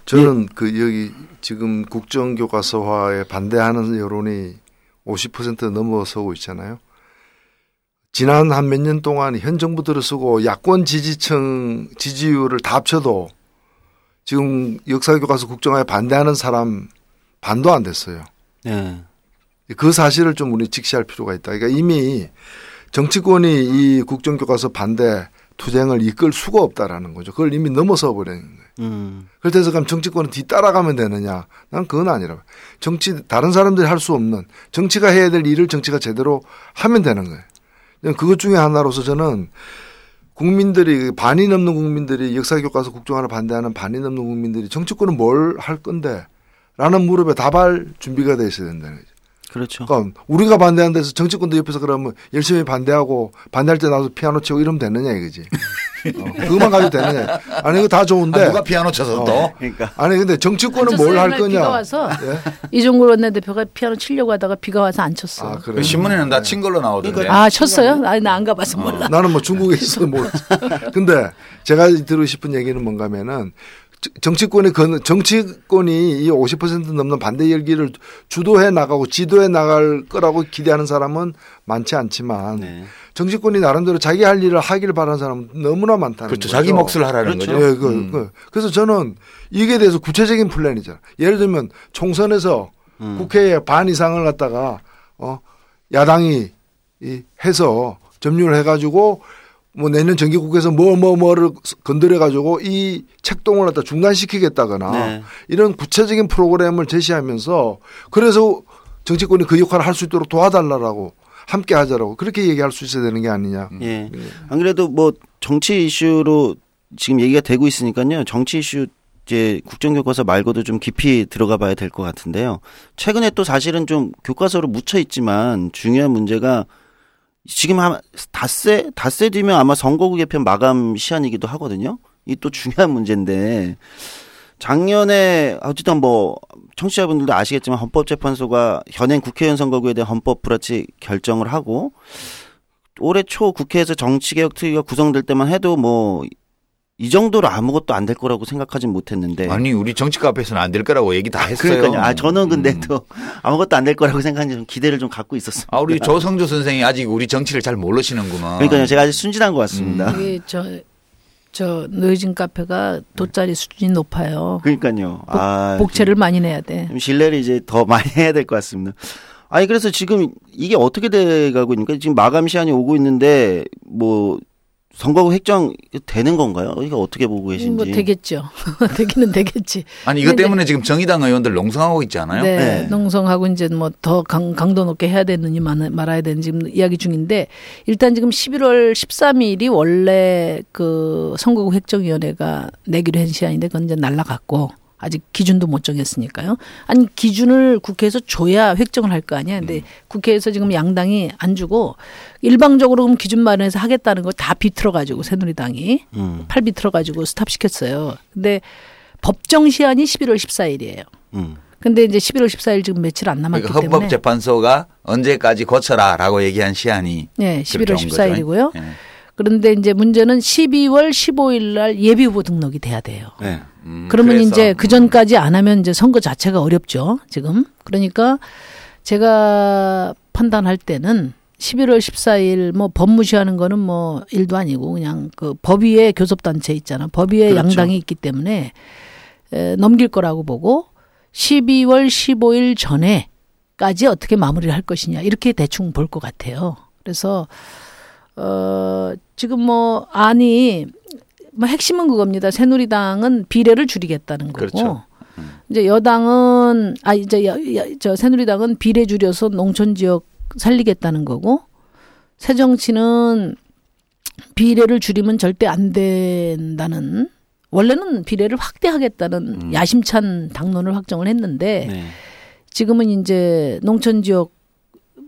저는 그 여기 지금 국정교과서화에 반대하는 여론이 50% 넘어서고 있잖아요. 지난 한 몇 년 동안 현 정부 들어서고 야권 지지층 지지율을 다 합쳐도 지금 역사교과서 국정화에 반대하는 사람 반도 안 됐어요. 예. 그 사실을 좀 우리 직시할 필요가 있다. 그러니까 이미 정치권이 이 국정교과서 반대 투쟁을 이끌 수가 없다라는 거죠. 그걸 이미 넘어서 버리는 거예요. 음. 그래서 그럼 정치권은 뒤따라가면 되느냐? 난 그건 아니라. 정치 다른 사람들이 할 수 없는 정치가 해야 될 일을 정치가 제대로 하면 되는 거예요. 그것 중에 하나로서 저는 국민들이 반이 넘는 국민들이 역사 교과서 국정화를 반대하는 반이 넘는 국민들이 정치권은 뭘 할 건데? 라는 무릎에 답할 준비가 돼 있어야 된다는 거죠. 그렇죠. 그러니까 우리가 반대하는 데서 정치권도 옆에서 그러면 열심히 반대하고 반대할 때 나서 피아노 치고 이러면 되느냐 이거지. 어, 그것만 가지고 되느냐. 아니 이거 다 좋은데. 아, 누가 피아노 쳐서 어. 또 그러니까 아니 근데 정치권은 뭘 할 거냐. 비가 와서 예? 이종걸 원내대표가 피아노 치려고 하다가 비가 와서 안 쳤어. 아 아, 그래. 그 신문에는 다 친 걸로 나오던데. 그러니까 쳤어요? 아니 나 안 가봐서 몰라. 나는 뭐 중국에 있어 뭐. 근데 제가 들고 싶은 얘기는 뭔가면은 정치권이 그 정치권이 이 50% 넘는 반대 열기를 주도해 나가고 지도해 나갈 거라고 기대하는 사람은 많지 않지만 네. 정치권이 나름대로 자기 할 일을 하기를 바라는 사람은 너무나 많다는 그렇죠. 거죠. 자기 몫을 하라는 그렇죠. 거죠. 예, 그, 음. 그. 그래서 저는 이게 대해서 구체적인 플랜이잖아. 예를 들면 총선에서 음. 국회에 반 이상을 갖다가 어 야당이 이 해서 점유를 해가지고 뭐 내년 정기국회에서 뭐 뭐 뭐를 건드려 가지고 이 책동을 갖다 중단시키겠다거나 네. 이런 구체적인 프로그램을 제시하면서 그래서 정치권이 그 역할을 할 수 있도록 도와달라라고 함께 하자라고 그렇게 얘기할 수 있어야 되는 게 아니냐. 예. 안 그래도 뭐 정치 이슈로 지금 얘기가 되고 있으니까요. 정치 이슈 이제 국정교과서 말고도 좀 깊이 들어가 봐야 될 것 같은데요. 최근에 또 사실은 좀 교과서로 묻혀 있지만 중요한 문제가 지금 한 닷새 닷새 뒤면 아마 선거 구 개편 마감 시한이기도 하거든요. 이 또 중요한 문제인데 작년에 어쨌든 뭐 청취자분들도 아시겠지만 헌법재판소가 현행 국회의원 선거구에 대한 헌법 불합치 결정을 하고 올해 초 국회에서 정치개혁 특위가 구성될 때만 해도 뭐 이 정도로 아무것도 안 될 거라고 생각하진 못했는데 아니 우리 정치 카페에서는 안 될 거라고 얘기 다 했어요. 그러니까요. 아 저는 근데 음. 또 아무것도 안 될 거라고 생각하는 좀 기대를 좀 갖고 있었어요. 아 우리 조성조 선생이 아직 우리 정치를 잘 모르시는구만. 그러니까요. 제가 아직 순진한 것 같습니다. 이게 저, 저 노예진 카페가 돗자리 수준이 높아요. 그러니까요. 아, 복채를 많이 내야 돼. 좀 신뢰를 이제 더 많이 해야 될 것 같습니다. 아니 그래서 지금 이게 어떻게 돼 가고 있는가? 지금 마감 시한이 오고 있는데 뭐 선거구 획정 되는 건가요? 이거 어떻게 보고 계신지? 뭐 되겠죠. 되기는 되겠지. 아니 이것 때문에 지금 정의당 의원들 농성하고 있지 않아요? 네, 네. 농성하고 이제 뭐 더 강도 높게 해야 되느니 말- 말아야 되는 지금 이야기 중인데 일단 지금 11월 13일이 원래 그 선거구 획정위원회가 내기로 한 시한인데 그건 이제 날라갔고 아직 기준도 못 정했으니까요. 아니 기준을 국회에서 줘야 획정을 할 거 아니야. 근데 국회에서 지금 양당이 안 주고 일방적으로 그럼 기준 마련해서 하겠다는 거 다 비틀어 가지고 새누리당이 음, 팔 비틀어 가지고 스탑 시켰어요. 근데 법정 시한이 11월 14일이에요. 음. 근데 이제 11월 14일 지금 며칠 안 남았기 그러니까 때문에 헌법재판소가 언제까지 고쳐라라고 얘기한 시한이 네, 11월 그렇게 온 거죠. 14일이고요. 예. 그런데 이제 문제는 12월 15일 날 예비 후보 등록이 돼야 돼요. 네. 음, 그러면 그래서, 이제 그 전까지 안 하면 이제 선거 자체가 어렵죠. 지금. 그러니까 제가 판단할 때는 11월 14일 뭐 법무시하는 거는 뭐 일도 아니고 그냥 그 법위에 교섭단체 있잖아. 법위에 그렇죠. 양당이 있기 때문에 에, 넘길 거라고 보고 12월 15일 전에까지 어떻게 마무리를 할 것이냐 이렇게 대충 볼 것 같아요. 그래서 어 지금 뭐 안이 뭐 핵심은 그겁니다. 새누리당은 비례를 줄이겠다는 거고 그렇죠. 이제 여당은 아 이제 여, 여, 저 새누리당은 비례 줄여서 농촌 지역 살리겠다는 거고 새정치는 비례를 줄이면 절대 안 된다는 원래는 비례를 확대하겠다는 야심찬 당론을 확정을 했는데 네. 지금은 이제 농촌 지역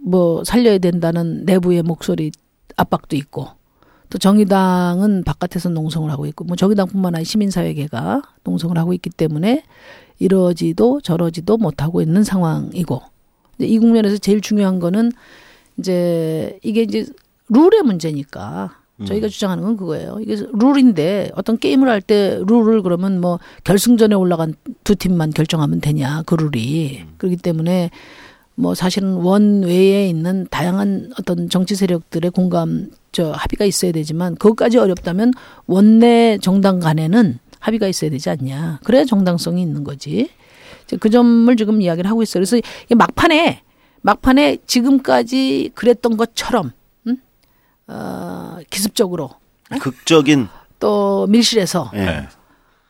뭐 살려야 된다는 내부의 목소리 압박도 있고 또 정의당은 바깥에서 농성을 하고 있고 뭐 정의당뿐만 아니라 시민사회계가 농성을 하고 있기 때문에 이러지도 저러지도 못하고 있는 상황이고. 이 국면에서 제일 중요한 거는 이제 이게 이제 룰의 문제니까 저희가 주장하는 건 그거예요. 이게 룰인데 어떤 게임을 할 때 룰을 그러면 뭐 결승전에 올라간 두 팀만 결정하면 되냐 그 룰이. 그렇기 때문에 뭐 사실은 원 외에 있는 다양한 어떤 정치 세력들의 공감 저 합의가 있어야 되지만 그것까지 어렵다면 원내 정당 간에는 합의가 있어야 되지 않냐 그래야 정당성이 있는 거지 그 점을 지금 이야기를 하고 있어요 그래서 막판에 막판에 지금까지 그랬던 것처럼 음? 어, 기습적으로 극적인 또 밀실에서 예. 네.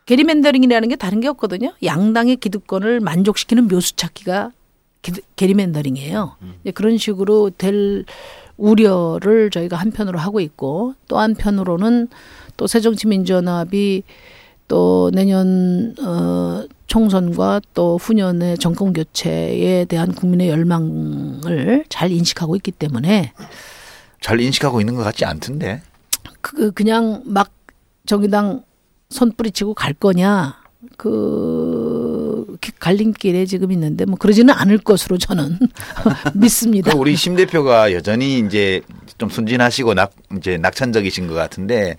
게리맨더링이라는 게 다른 게 없거든요. 양당의 기득권을 만족시키는 묘수 찾기가 게리맨더링이에요. 이제 그런 식으로 될 우려를 저희가 한편으로 하고 있고 또 한편으로는 또 새정치민주연합이 또 내년 어 총선과 또 후년의 정권 교체에 대한 국민의 열망을 잘 인식하고 있기 때문에 잘 인식하고 있는 것 같지 않던데. 그 그냥 막 정의당 손 뿌리치고 갈 거냐 그 갈림길에 지금 있는데 뭐 그러지는 않을 것으로 저는 믿습니다. 그 우리 심 대표가 여전히 이제 좀 순진하시고 낙 이제 낙천적이신 것 같은데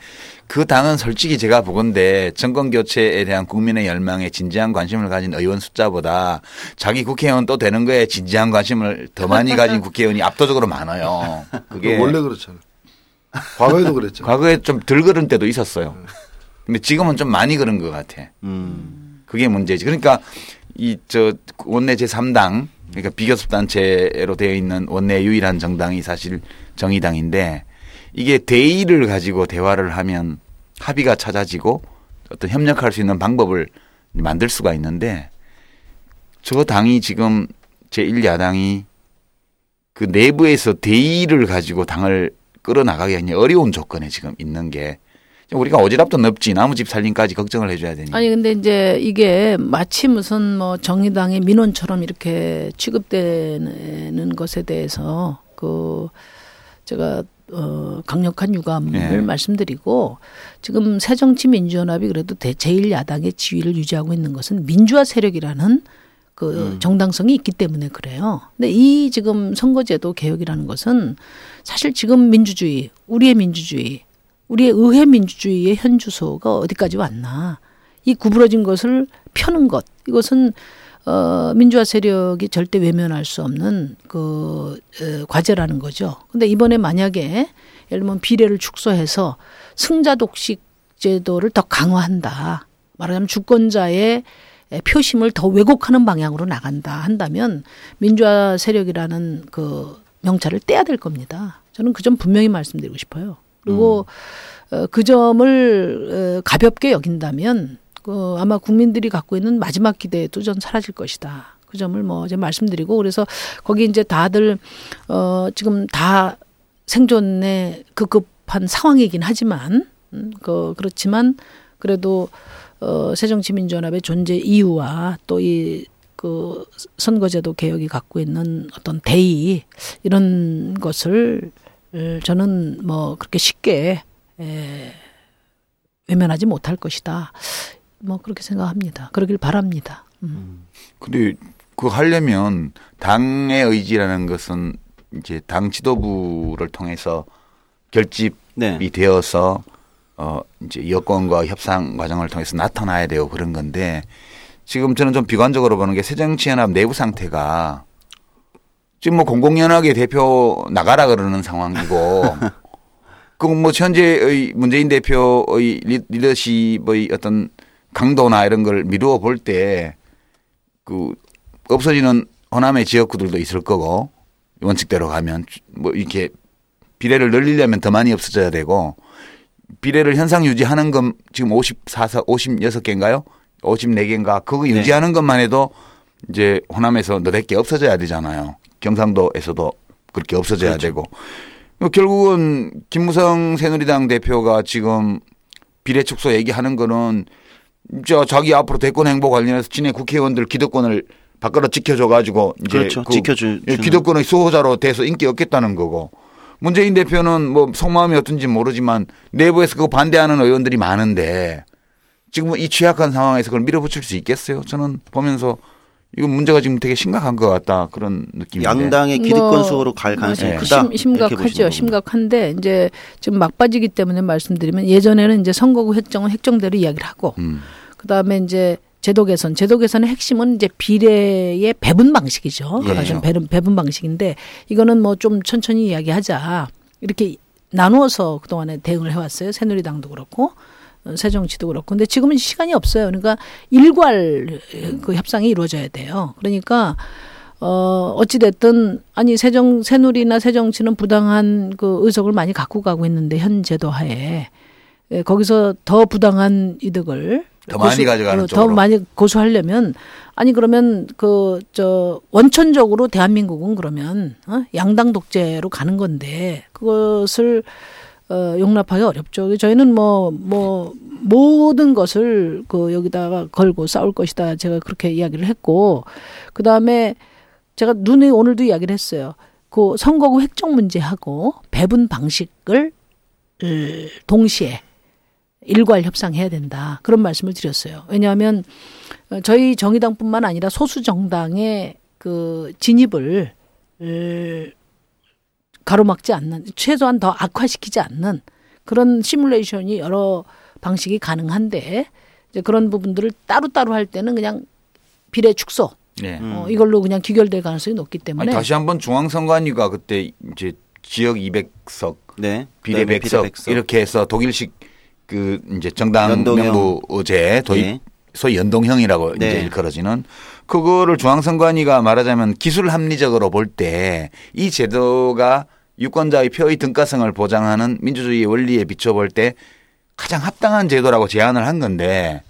그 당은 솔직히 제가 보건데 정권 교체에 대한 국민의 열망에 진지한 관심을 가진 의원 숫자보다 자기 국회의원 또 되는 거에 진지한 관심을 더 많이 가진 국회의원이 압도적으로 많아요. 그게 원래 그렇잖아요. 과거에도 그랬죠. 과거에 좀 덜 그런 때도 있었어요. 근데 지금은 좀 많이 그런 것 같아. 음. 그게 문제지. 그러니까 이 저 원내 제3당 그러니까 비교섭 단체로 되어 있는 원내 유일한 정당이 사실 정의당인데 이게 대의를 가지고 대화를 하면 합의가 찾아지고 어떤 협력할 수 있는 방법을 만들 수가 있는데 저 당이 지금 제1야당이 그 내부에서 대의를 가지고 당을 끌어나가기 어려운 조건에 지금 있는 게 우리가 오지랖도 넓지 나무집 살림까지 걱정을 해줘야 되니까. 아니 근데 이제 이게 마치 무슨 뭐 정의당의 민원처럼 이렇게 취급되는 것에 대해서 그 제가 어 강력한 유감을 네. 말씀드리고 지금 새정치민주연합이 그래도 대 제1야당의 지위를 유지하고 있는 것은 민주화 세력이라는 그 정당성이 있기 때문에 그래요. 근데 이 지금 선거제도 개혁이라는 것은 사실 지금 민주주의, 우리의 민주주의, 우리의 의회 민주주의의 현 주소가 어디까지 왔나. 이 구부러진 것을 펴는 것. 이것은 어 민주화 세력이 절대 외면할 수 없는 그 어, 과제라는 거죠. 근데 이번에 만약에 예를 들면 비례를 축소해서 승자 독식 제도를 더 강화한다. 말하자면 주권자의 표심을 더 왜곡하는 방향으로 나간다 한다면 민주화 세력이라는 그 명찰을 떼야 될 겁니다. 저는 그 점 분명히 말씀드리고 싶어요. 그리고 어, 그 점을 어, 가볍게 여긴다면 그 아마 국민들이 갖고 있는 마지막 기대도 전 사라질 것이다. 그 점을 뭐 제가 말씀드리고 그래서 거기 이제 다들 어 지금 다 생존에 급급한 상황이긴 하지만 음, 그 그렇지만 그래도 어 새정치민주연합의 존재 이유와 또이 그 선거제도 개혁이 갖고 있는 어떤 대의 이런 것을 을 저는 뭐 그렇게 쉽게 에, 외면하지 못할 것이다. 뭐 그렇게 생각합니다. 그러길 바랍니다. 음. 근데 그 하려면 당의 의지라는 것은 이제 당 지도부를 통해서 결집이 네. 되어서 어 이제 여권과 협상 과정을 통해서 나타나야 되고 그런 건데 지금 저는 좀 비관적으로 보는 게 새정치연합 내부 상태가 지금 뭐 공공연하게 대표 나가라 그러는 상황이고 그뭐 현재의 문재인 대표의 리- 리더십의 어떤 강도나 이런 걸 미루어 볼 때 그 없어지는 호남의 지역구들도 있을 거고 원칙대로 가면 뭐 이렇게 비례를 늘리려면 더 많이 없어져야 되고 비례를 현상 유지하는 건 지금 54석 56개인가요? 54개인가 그거 유지하는 것만 해도 이제 호남에서 너댓 개 없어져야 되잖아요. 경상도에서도 그렇게 없어져야 그렇죠. 되고 뭐 결국은 김무성 새누리당 대표가 지금 비례 축소 얘기하는 거는 저 자기 앞으로 대권 행보 관련해서 진해 국회의원들 기득권을 바꿔서 지켜줘 가지고 이제 그렇죠. 그 지켜주 예, 기득권의 수호자로 돼서 인기 얻겠다는 거고 문재인 대표는 뭐 속마음이 어떤지 모르지만 내부에서 그거 반대하는 의원들이 많은데 지금 이 취약한 상황에서 그걸 밀어붙일 수 있겠어요? 저는 보면서 이거 문제가 지금 되게 심각한 것 같다 그런 느낌인데. 양당의 뭐, 기득권 수호로 갈 가능성이 네. 크다. 심, 거군요. 심각한데 이제 지금 막바지기 때문에 말씀드리면 예전에는 이제 선거구 획정은 획정대로 이야기를 하고 음. 그다음에 이제 제도 개선, 제도 개선의 핵심은 이제 비례의 배분 방식이죠. 예. 가장 배분, 배분 방식인데 이거는 뭐 좀 천천히 이야기하자 이렇게 나누어서 그동안에 대응을 해왔어요. 새누리당도 그렇고 어, 새 정치도 그렇고. 근데 지금은 시간이 없어요. 그러니까 일괄 그 협상이 이루어져야 돼요. 그러니까 어, 어찌됐든, 아니, 새정, 새누리나 새정치는 부당한 그 의석을 많이 갖고 가고 있는데, 현 제도 하에. 예, 거기서 더 부당한 이득을. 더 많이 가져가는 어, 더 쪽으로. 많이 고수하려면, 아니, 그러면 그, 저, 원천적으로 대한민국은 그러면, 어? 양당 독재로 가는 건데, 그것을, 어, 용납하기 어렵죠. 저희는 뭐, 뭐, 모든 것을 그 여기다가 걸고 싸울 것이다. 제가 그렇게 이야기를 했고, 그 다음에 제가 눈에 오늘도 이야기를 했어요. 그 선거구 획정 문제하고 배분 방식을 을 동시에 일괄 협상해야 된다. 그런 말씀을 드렸어요. 왜냐하면 어, 저희 정의당뿐만 아니라 소수 정당의 그 진입을 을 가로막지 않는 최소한 더 악화시키지 않는 그런 시뮬레이션이 여러 방식이 가능한데 이제 그런 부분들을 따로따로 할 때는 그냥 비례 축소 네. 어, 이걸로 그냥 귀결될 가능성이 높기 때문에 아니, 다시 한번 중앙선관위가 그때 이제 지역 200석 네. 비례 그다음에 100석 이렇게 해서 독일식 그 이제 정당 연동형. 명부제 도입 네. 소위 연동형이라고 네. 이제 일컬어지는 그거를 중앙선관위가 말하자면 기술 합리적으로 볼 때 이 제도가 유권자의 표의 등가성을 보장하는 민주주의의 원리에 비춰볼 때 가장 합당한 제도라고 제안을 한 건데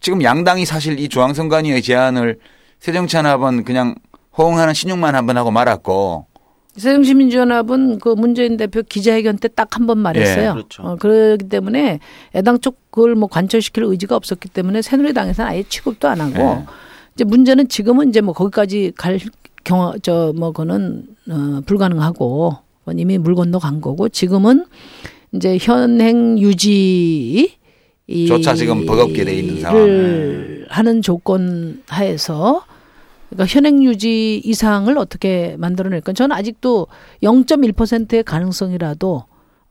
지금 양당이 사실 이 중앙선관위의 제안을 새정치연합은 그냥 호응하는 신용만 한 번 하고 말았고 새정치민주연합은 그 문재인 대표 기자회견 때 딱 한 번 말했어요. 예, 그렇죠. 어, 그렇기 때문에 애당 쪽 그걸 뭐 관철시킬 의지가 없었기 때문에 새누리당에서는 아예 취급도 안 하고 예. 이제 문제는 지금은 이제 뭐 거기까지 갈 경험 저뭐 그거는 어, 불가능하고 이미 물 건너 간 거고 지금은 이제 현행 유지 이 조차 지금 버겁게 돼 있는 상황. 를 하는 조건 하에서 그러니까 현행 유지 이상을 어떻게 만들어낼까? 저는 아직도 0.1%의 가능성이라도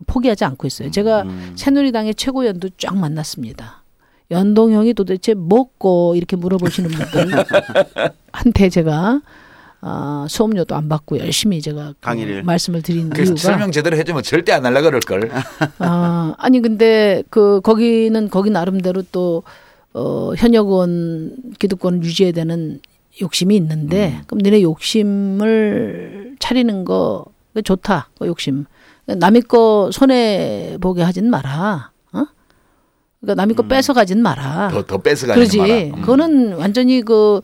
포기하지 않고 있어요. 제가 음. 새누리당의 최고위원도 쫙 만났습니다. 연동형이 도대체 뭐고 이렇게 물어보시는 분들 한테 제가 아, 수업료도 안 받고 열심히 제가 그 강의를. 말씀을 드린 이유가 설명 제대로 해주면 절대 안 하려 그럴 걸. 아, 아니 근데 그 거기는 거기 나름대로 또 어, 현역 의원 기득권을 유지해야 되는 욕심이 있는데 그럼 너네 욕심을 차리는 거 좋다. 그 욕심. 남의 거 손해 보게 하진 마라. 어? 그러니까 남의 거 뺏어 가진 마라. 더, 더 뺏어 가지 그러지. 마라. 음. 그거는 완전히 그,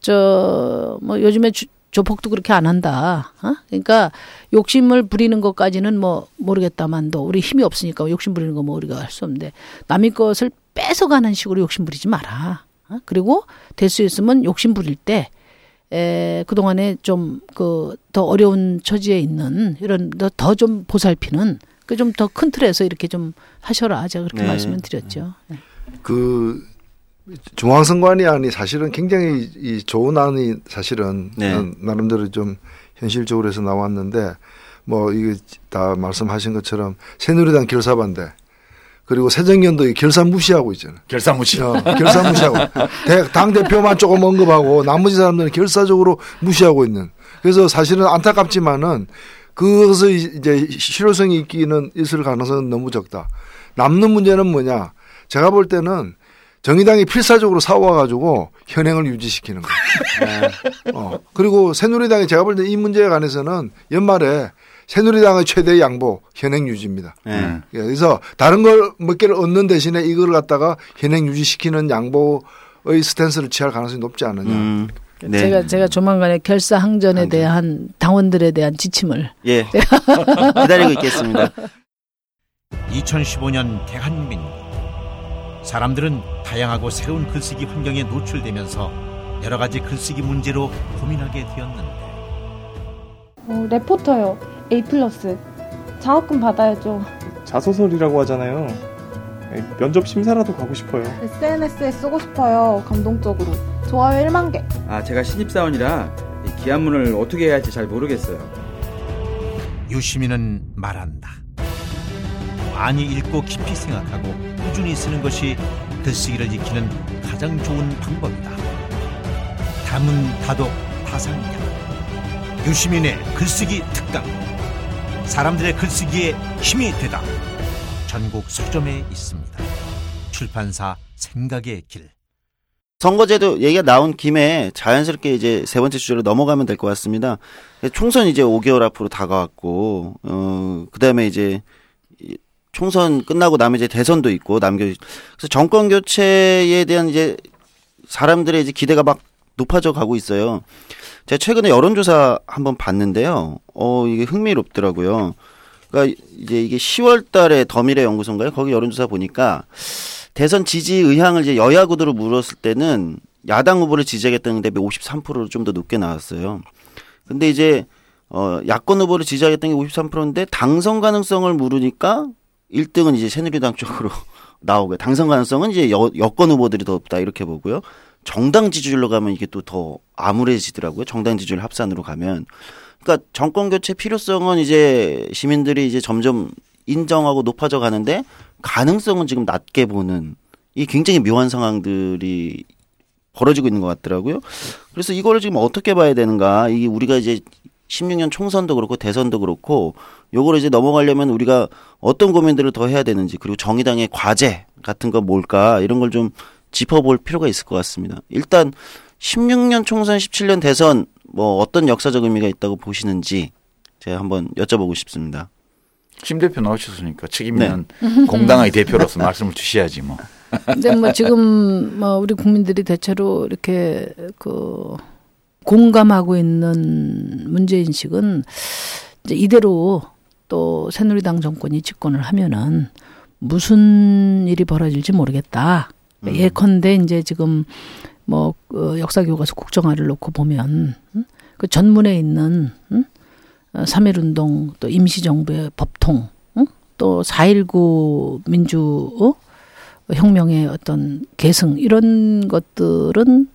저, 뭐 요즘에 주, 조폭도 그렇게 안 한다. 어? 그러니까 욕심을 부리는 것까지는 뭐 모르겠다만도 우리 힘이 없으니까 욕심 부리는 거 뭐 우리가 할 수 없는데 남의 것을 뺏어가는 식으로 욕심 부리지 마라. 어? 그리고 될 수 있으면 욕심 부릴 때 에, 그동안에 좀 그 더 어려운 처지에 있는 이런 더 좀 보살피는 그 좀 더 큰 틀에서 이렇게 좀 하셔라. 제가 그렇게 네. 말씀을 드렸죠. 네. 그 중앙선관위 안이 사실은 굉장히 이 좋은 안이 사실은 네. 난- 나름대로 좀 현실적으로 해서 나왔는데 뭐 이게 다 말씀하신 것처럼 새누리당 결사반대 그리고 새정연도 결사 무시하고 있잖아요. 결사 무시. 어, 결사 무시하고 당 대표만 조금 언급하고 나머지 사람들은 결사적으로 무시하고 있는 그래서 사실은 안타깝지만은 그것을 이제 실효성이 있기는 있을 가능성은 너무 적다. 남는 문제는 뭐냐? 제가 볼 때는 정의당이 필사적으로 싸워가지고 현행을 유지시키는 거예요. 어. 그리고 새누리당이 제가 볼 때 이 문제에 관해서는 연말에 새누리당의 최대 양보 현행 유지입니다. 네. 예, 그래서 다른 걸 몇 개를 얻는 대신에 이걸 갖다가 현행 유지시키는 양보의 스탠스를 취할 가능성이 높지 않느냐. 음, 네. 제가 제가 조만간에 결사 항전에 항전. 대한 당원들에 대한 지침을 예. 기다리고 있겠습니다. 2015년 대한민국 사람들은 다양하고 새로운 글쓰기 환경에 노출되면서 여러 가지 글쓰기 문제로 고민하게 되었는데 어, 레포터요. A 플러스. 장학금 받아야죠. 자소설이라고 하잖아요. 네, 면접 심사라도 가고 싶어요. SNS에 쓰고 싶어요. 감동적으로. 좋아요 1만 개. 아, 제가 신입사원이라 이 기한문을 어떻게 해야 할지 잘 모르겠어요. 유시민은 말한다. 많이 읽고 깊이 생각하고 꾸준히 쓰는 것이 글쓰기를 익히는 가장 좋은 방법이다. 다문 다독 다상력. 유시민의 글쓰기 특강. 사람들의 글쓰기에 힘이 되다. 전국 서점에 있습니다. 출판사 생각의 길. 선거제도 얘기가 나온 김에 자연스럽게 이제 세 번째 주제로 넘어가면 될 것 같습니다. 총선 이제 5개월 앞으로 다가왔고, 어, 그 다음에 이제 이 총선 끝나고 나면 이제 대선도 있고, 남겨, 그래서 정권 교체에 대한 이제 사람들의 이제 기대가 막 높아져 가고 있어요. 제가 최근에 여론조사 한번 봤는데요. 어, 이게 흥미롭더라고요. 그러니까 이제 이게 10월 달에 더미래 연구소인가요? 거기 여론조사 보니까 대선 지지 의향을 이제 여야 구도로 물었을 때는 야당 후보를 지지하겠다는 대비 53%로 좀 더 높게 나왔어요. 근데 이제 어 야권 후보를 지지하겠다는 게 53%인데 당선 가능성을 물으니까 1등은 이제 새누리당 쪽으로 나오고 당선 가능성은 이제 여, 여권 후보들이 더 높다 이렇게 보고요. 정당 지지율로 가면 이게 또 더 암울해지더라고요. 정당 지지율 합산으로 가면. 그러니까 정권 교체 필요성은 이제 시민들이 이제 점점 인정하고 높아져 가는데 가능성은 지금 낮게 보는 이 굉장히 묘한 상황들이 벌어지고 있는 것 같더라고요. 그래서 이거를 지금 어떻게 봐야 되는가? 이게 우리가 이제 16년 총선도 그렇고 대선도 그렇고 요거를 이제 넘어가려면 우리가 어떤 고민들을 더 해야 되는지 그리고 정의당의 과제 같은 거 뭘까 이런 걸 좀 짚어볼 필요가 있을 것 같습니다. 일단 16년 총선 17년 대선 뭐 어떤 역사적 의미가 있다고 보시는지 제가 한번 여쭤보고 싶습니다. 심 대표 나오셨으니까 책임 있는 공당의 대표로서 말씀을 주셔야지 뭐. 근데 뭐 지금 뭐 우리 국민들이 대체로 이렇게 그 공감하고 있는 문제 인식은 이제 이대로 또 새누리당 정권이 집권을 하면은 무슨 일이 벌어질지 모르겠다. 음. 예컨대 이제 지금 뭐 어, 역사 교과서 국정화를 놓고 보면 음? 그 전문에 있는 음? 어, 3.1운동 또 임시정부의 법통 응? 또4.19 민주 어? 혁명의 어떤 계승 이런 것들은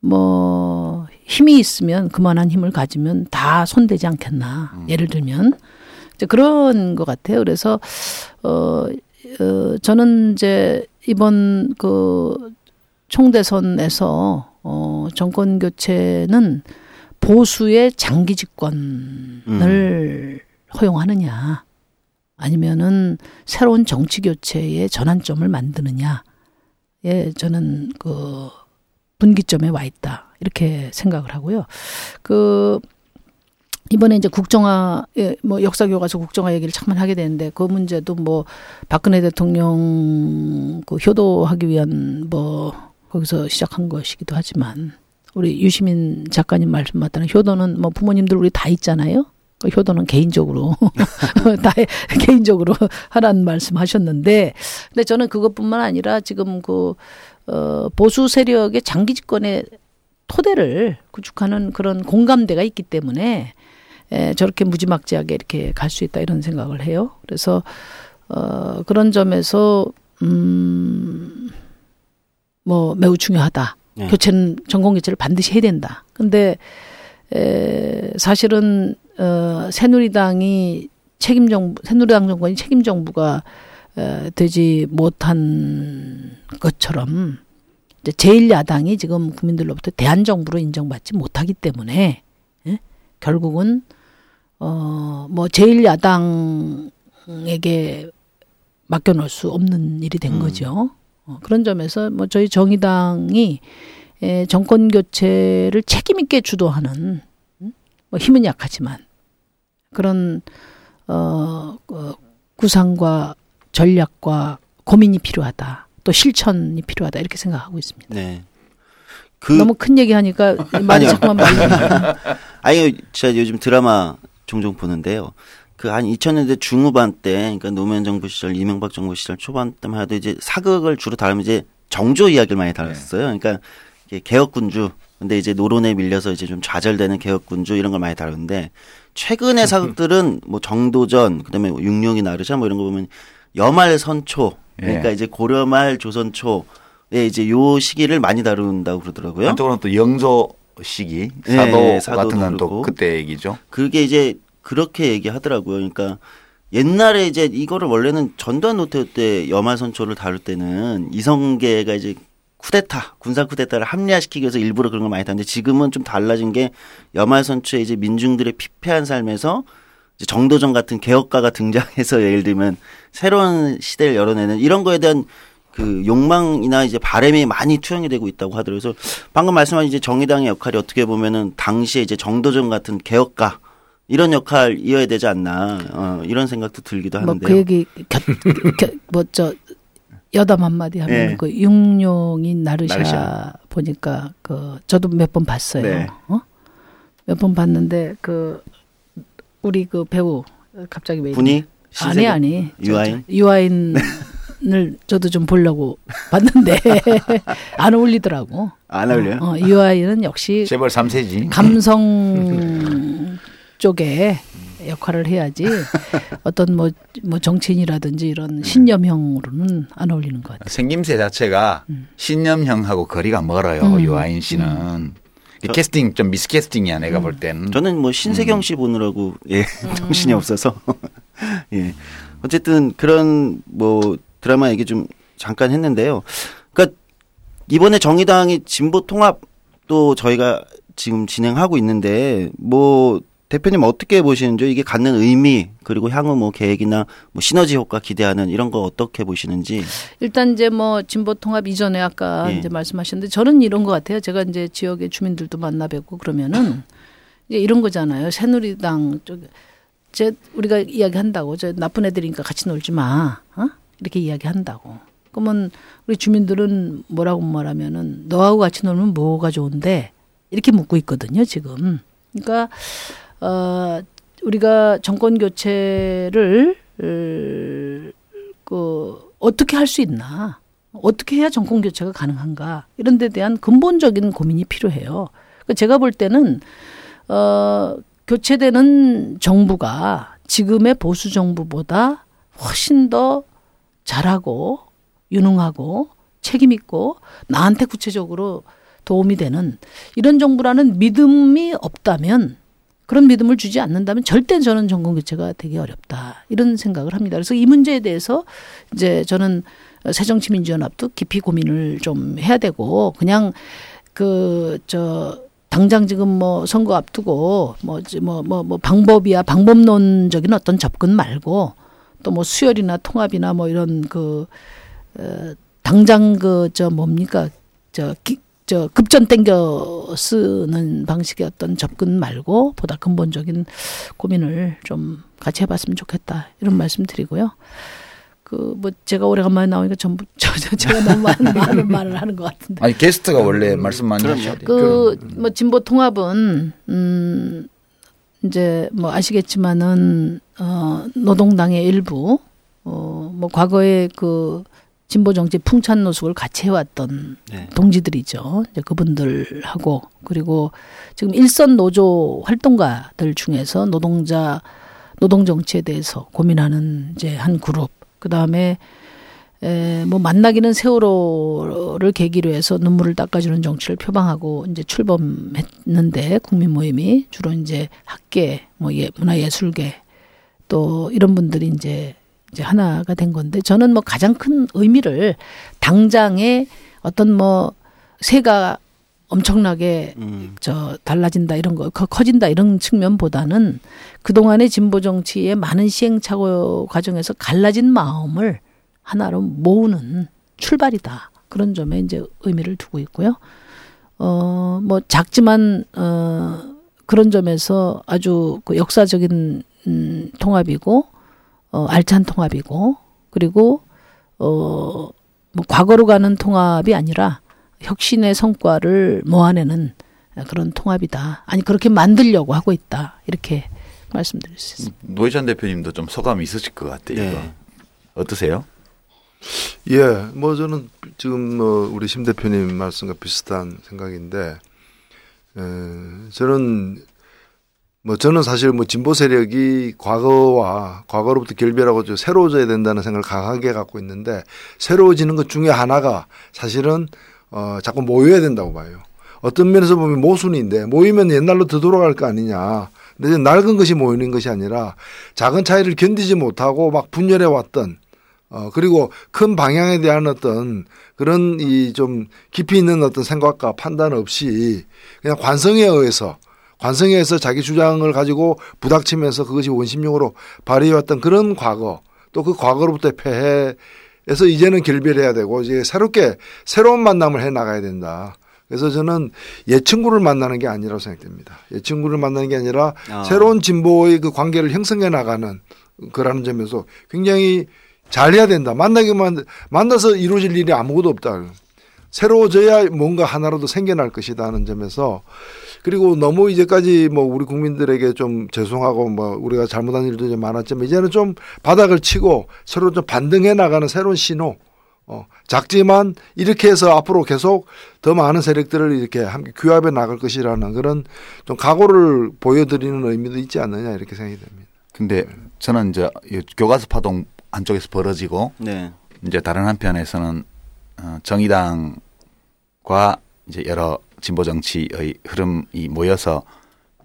뭐 힘이 있으면 그만한 힘을 가지면 다 손대지 않겠나 예를 들면. 이제 그런 것 같아요. 그래서 어, 어 저는 이제 이번 그 총대선에서 어 정권 교체는 보수의 장기 집권을 허용하느냐 아니면은 새로운 정치 교체의 전환점을 만드느냐. 예 저는 그 분기점에 와 있다 이렇게 생각을 하고요 그 이번에 이제 국정화 예, 뭐 역사 교 과서 국정화 얘기를 잠깐 하게 되는데 그 문제도 뭐 박근혜 대통령 그 효도하기 위한 뭐 거기서 시작한 것이기도 하지만 우리 유시민 작가님 말씀 맞다는 효도는 뭐 부모님들 우리 다 있잖아요. 그 효도는 개인적으로 다 개인적으로 하라는 말씀하셨는데, 근데 저는 그것뿐만 아니라 지금 그 어, 보수 세력의 장기 집권의 토대를 구축하는 그런 공감대가 있기 때문에 에, 저렇게 무지막지하게 이렇게 갈 수 있다 이런 생각을 해요. 그래서 어, 그런 점에서 음, 뭐 매우 중요하다. 네. 교체는 전공 교체를 반드시 해야 된다. 근데 에, 사실은 어, 새누리당이 책임 정부, 새누리당 정권이 책임 정부가 에, 되지 못한 것처럼 이 제 제1야당이 지금 국민들로부터 대한 정부로 인정받지 못하기 때문에 예? 결국은 어 뭐 제일 야당에게 맡겨놓을 수 없는 일이 된 음. 거죠. 어, 그런 점에서 뭐 저희 정의당이 에, 정권 교체를 책임 있게 주도하는 음? 뭐 힘은 약하지만 그런 어, 어 구상과 전략과 고민이 필요하다. 또 실천이 필요하다 이렇게 생각하고 있습니다. 네. 그 너무 큰 얘기하니까 말이 자꾸만 말립니다. 아니 제가 요즘 드라마 종종 보는데요. 그 한 2000년대 중후반 때, 그러니까 노무현 정부 시절, 이명박 정부 시절 초반 때만 해도 이제 사극을 주로 다루면 이제 정조 이야기를 많이 다뤘어요. 그러니까 이게 개혁군주. 근데 이제 노론에 밀려서 이제 좀 좌절되는 개혁군주 이런 걸 많이 다루는데 최근의 사극들은 뭐 정도전, 그다음에 뭐 육룡이 나르샤 뭐 이런 거 보면 여말 선초. 그러니까 예. 이제 고려말 조선초에 이제 요 시기를 많이 다룬다고 그러더라고요. 한쪽으로는 또 영조 시기 예, 사도 예, 사도도 같은 건 또. 그때 얘기죠. 그게 이제 그렇게 얘기하더라고요. 그러니까 옛날에 이제 이거를 원래는 전두환 노태우 때 여말선초를 다룰 때는 이성계가 이제 쿠데타, 군사 쿠데타를 합리화시키기 위해서 일부러 그런 걸 많이 다는데 지금은 좀 달라진 게 여말선초에 이제 민중들의 피폐한 삶에서 정도전 같은 개혁가가 등장해서 예를 들면 새로운 시대를 열어내는 이런 거에 대한 그 욕망이나 이제 바램이 많이 투영이 되고 있다고 하더라고요. 그래서 방금 말씀하신 이제 정의당의 역할이 어떻게 보면은 당시에 이제 정도전 같은 개혁가 이런 역할이어야 되지 않나 어, 이런 생각도 들기도 뭐 하는데요. 그 얘기 뭐저 여담 한마디 하면 네. 그 육룡인 나르샤, 나르샤. 보니까 그 저도 몇 번 봤어요. 네. 어? 몇 번 봤는데 그 우리 그 배우 갑자기 왜 분이. 아니? 아니 저, 유아인? 저, 유아인을 저도 좀 보려고 봤는데 안 어울리더라고. 안 어울려요? 어, 어, 유아인은 역시 재벌 3세지. 감성 쪽에 역할을 해야지 어떤 뭐, 뭐 정치인이라든지 이런 신념형으로는 안 어울리는 것 같아요. 생김새 자체가 신념형하고 거리가 멀어요. 음. 유아인 씨는. 캐스팅 좀 미스 캐스팅이야 내가 볼 때는. 저는 뭐 신세경 씨 보느라고 예 정신이 없어서. 예. 어쨌든 그런 뭐 드라마 얘기 좀 잠깐 했는데요. 그러니까 이번에 정의당이 진보 통합도 저희가 지금 진행하고 있는데 뭐 대표님 어떻게 보시는지 이게 갖는 의미 그리고 향후 뭐 계획이나 뭐 시너지 효과 기대하는 이런 거 어떻게 보시는지 일단 이제 뭐 진보 통합 이전에 아까 예. 이제 말씀하셨는데 저는 이런 것 같아요. 제가 이제 지역의 주민들도 만나 뵙고 그러면은 이제 이런 거잖아요. 새누리당 쪽에 제 우리가 이야기한다고 저 나쁜 애들이니까 같이 놀지 마. 어? 이렇게 이야기한다고. 그러면 우리 주민들은 뭐라고 말하면은 너하고 같이 놀면 뭐가 좋은데 이렇게 묻고 있거든요, 지금. 그러니까 어 우리가 정권 교체를 을, 그 어떻게 할 수 있나? 어떻게 해야 정권 교체가 가능한가? 이런 데 대한 근본적인 고민이 필요해요. 그 제가 볼 때는 어 교체되는 정부가 지금의 보수 정부보다 훨씬 더 잘하고 유능하고 책임 있고 나한테 구체적으로 도움이 되는 이런 정부라는 믿음이 없다면 그런 믿음을 주지 않는다면 절대 저는 정권 교체가 되기 어렵다 이런 생각을 합니다. 그래서 이 문제에 대해서 이제 저는 새정치민주연합도 깊이 고민을 좀 해야 되고 그냥 그 저 당장 지금 뭐 선거 앞두고 뭐뭐뭐 뭐, 뭐 방법이야 방법론적인 어떤 접근 말고 또 뭐 수혈이나 통합이나 뭐 이런 그 어, 당장 그 저 뭡니까 저 기, 저 급전 땡겨 쓰는 방식의 어떤 접근 말고 보다 근본적인 고민을 좀 같이 해봤으면 좋겠다 이런 말씀 드리고요. 그 뭐 제가 오래간만에 나오니까 전부 저, 저 제가 너무 많은, 많은 말을 하는 것 같은데. 아니 게스트가 원래 말씀 많이 하셔야 돼요. 그뭐 진보 통합은 음 이제 뭐 아시겠지만은 어 노동당의 일부 어뭐 과거에 그 진보 정치 풍찬 노숙을 같이 해왔던 네. 동지들이죠. 이제 그분들하고 그리고 지금 일선 노조 활동가들 중에서 노동자 노동 정치에 대해서 고민하는 이제 한 그룹. 그 다음에 에, 뭐 만나기는 세월호를 계기로 해서 눈물을 닦아주는 정치를 표방하고 이제 출범했는데 국민 모임이 주로 이제 학계, 뭐 예, 문화예술계 또 이런 분들이 이제 이제 하나가 된 건데 저는 뭐 가장 큰 의미를 당장의 어떤 뭐 새가 엄청나게 음. 저 달라진다 이런 거 커- 커진다 이런 측면보다는 그동안의 진보 정치의 많은 시행착오 과정에서 갈라진 마음을 하나로 모으는 출발이다. 그런 점에 이제 의미를 두고 있고요. 어, 뭐 작지만 어 그런 점에서 아주 그 역사적인 음, 통합이고 어 알찬 통합이고 그리고 어 뭐 과거로 가는 통합이 아니라 혁신의 성과를 모아내는 그런 통합이다. 아니 그렇게 만들려고 하고 있다. 이렇게 말씀드릴 수 있습니다. 노회찬 대표님도 좀 소감이 있으실 것 같아요. 네. 어떠세요? 예, 뭐 저는 지금 뭐 우리 심 대표님 말씀과 비슷한 생각인데, 에, 저는 뭐 저는 사실 뭐 진보 세력이 과거와 과거로부터 결별하고 좀 새로워져야 된다는 생각을 강하게 갖고 있는데 새로워지는 것 중에 하나가 사실은 어 자꾸 모여야 된다고 봐요. 어떤 면에서 보면 모순인데 모이면 옛날로 되돌아갈 거 아니냐. 근데 낡은 것이 모이는 것이 아니라 작은 차이를 견디지 못하고 막 분열해 왔던 어, 그리고 큰 방향에 대한 어떤 그런 이 좀 깊이 있는 어떤 생각과 판단 없이 그냥 관성에 의해서 관성에 의해서 자기 주장을 가지고 부닥치면서 그것이 원심력으로 발휘해왔던 그런 과거 또 그 과거로부터의 폐해에서 이제는 결별해야 되고 이제 새롭게 새로운 만남을 해 나가야 된다. 그래서 저는 옛 친구를 만나는 게 아니라고 생각됩니다. 옛 친구를 만나는 게 아니라 아. 새로운 진보의 그 관계를 형성해 나가는 그라는 점에서 굉장히 잘해야 된다. 만나기만 만나서 이루어질 일이 아무것도 없다. 새로워져야 뭔가 하나라도 생겨날 것이다 하는 점에서 그리고 너무 이제까지 뭐 우리 국민들에게 좀 죄송하고 뭐 우리가 잘못한 일도 좀 많았지만 이제는 좀 바닥을 치고 서로 좀 반등해 나가는 새로운 신호. 어, 작지만 이렇게 해서 앞으로 계속 더 많은 세력들을 이렇게 함께 규합해 나갈 것이라는 그런 좀 각오를 보여드리는 의미도 있지 않느냐 이렇게 생각이 됩니다. 근데 저는 이제 이 교과서 파동 한쪽에서 벌어지고 네. 이제 다른 한편에서는 어, 정의당 과 이제 여러 진보 정치의 흐름이 모여서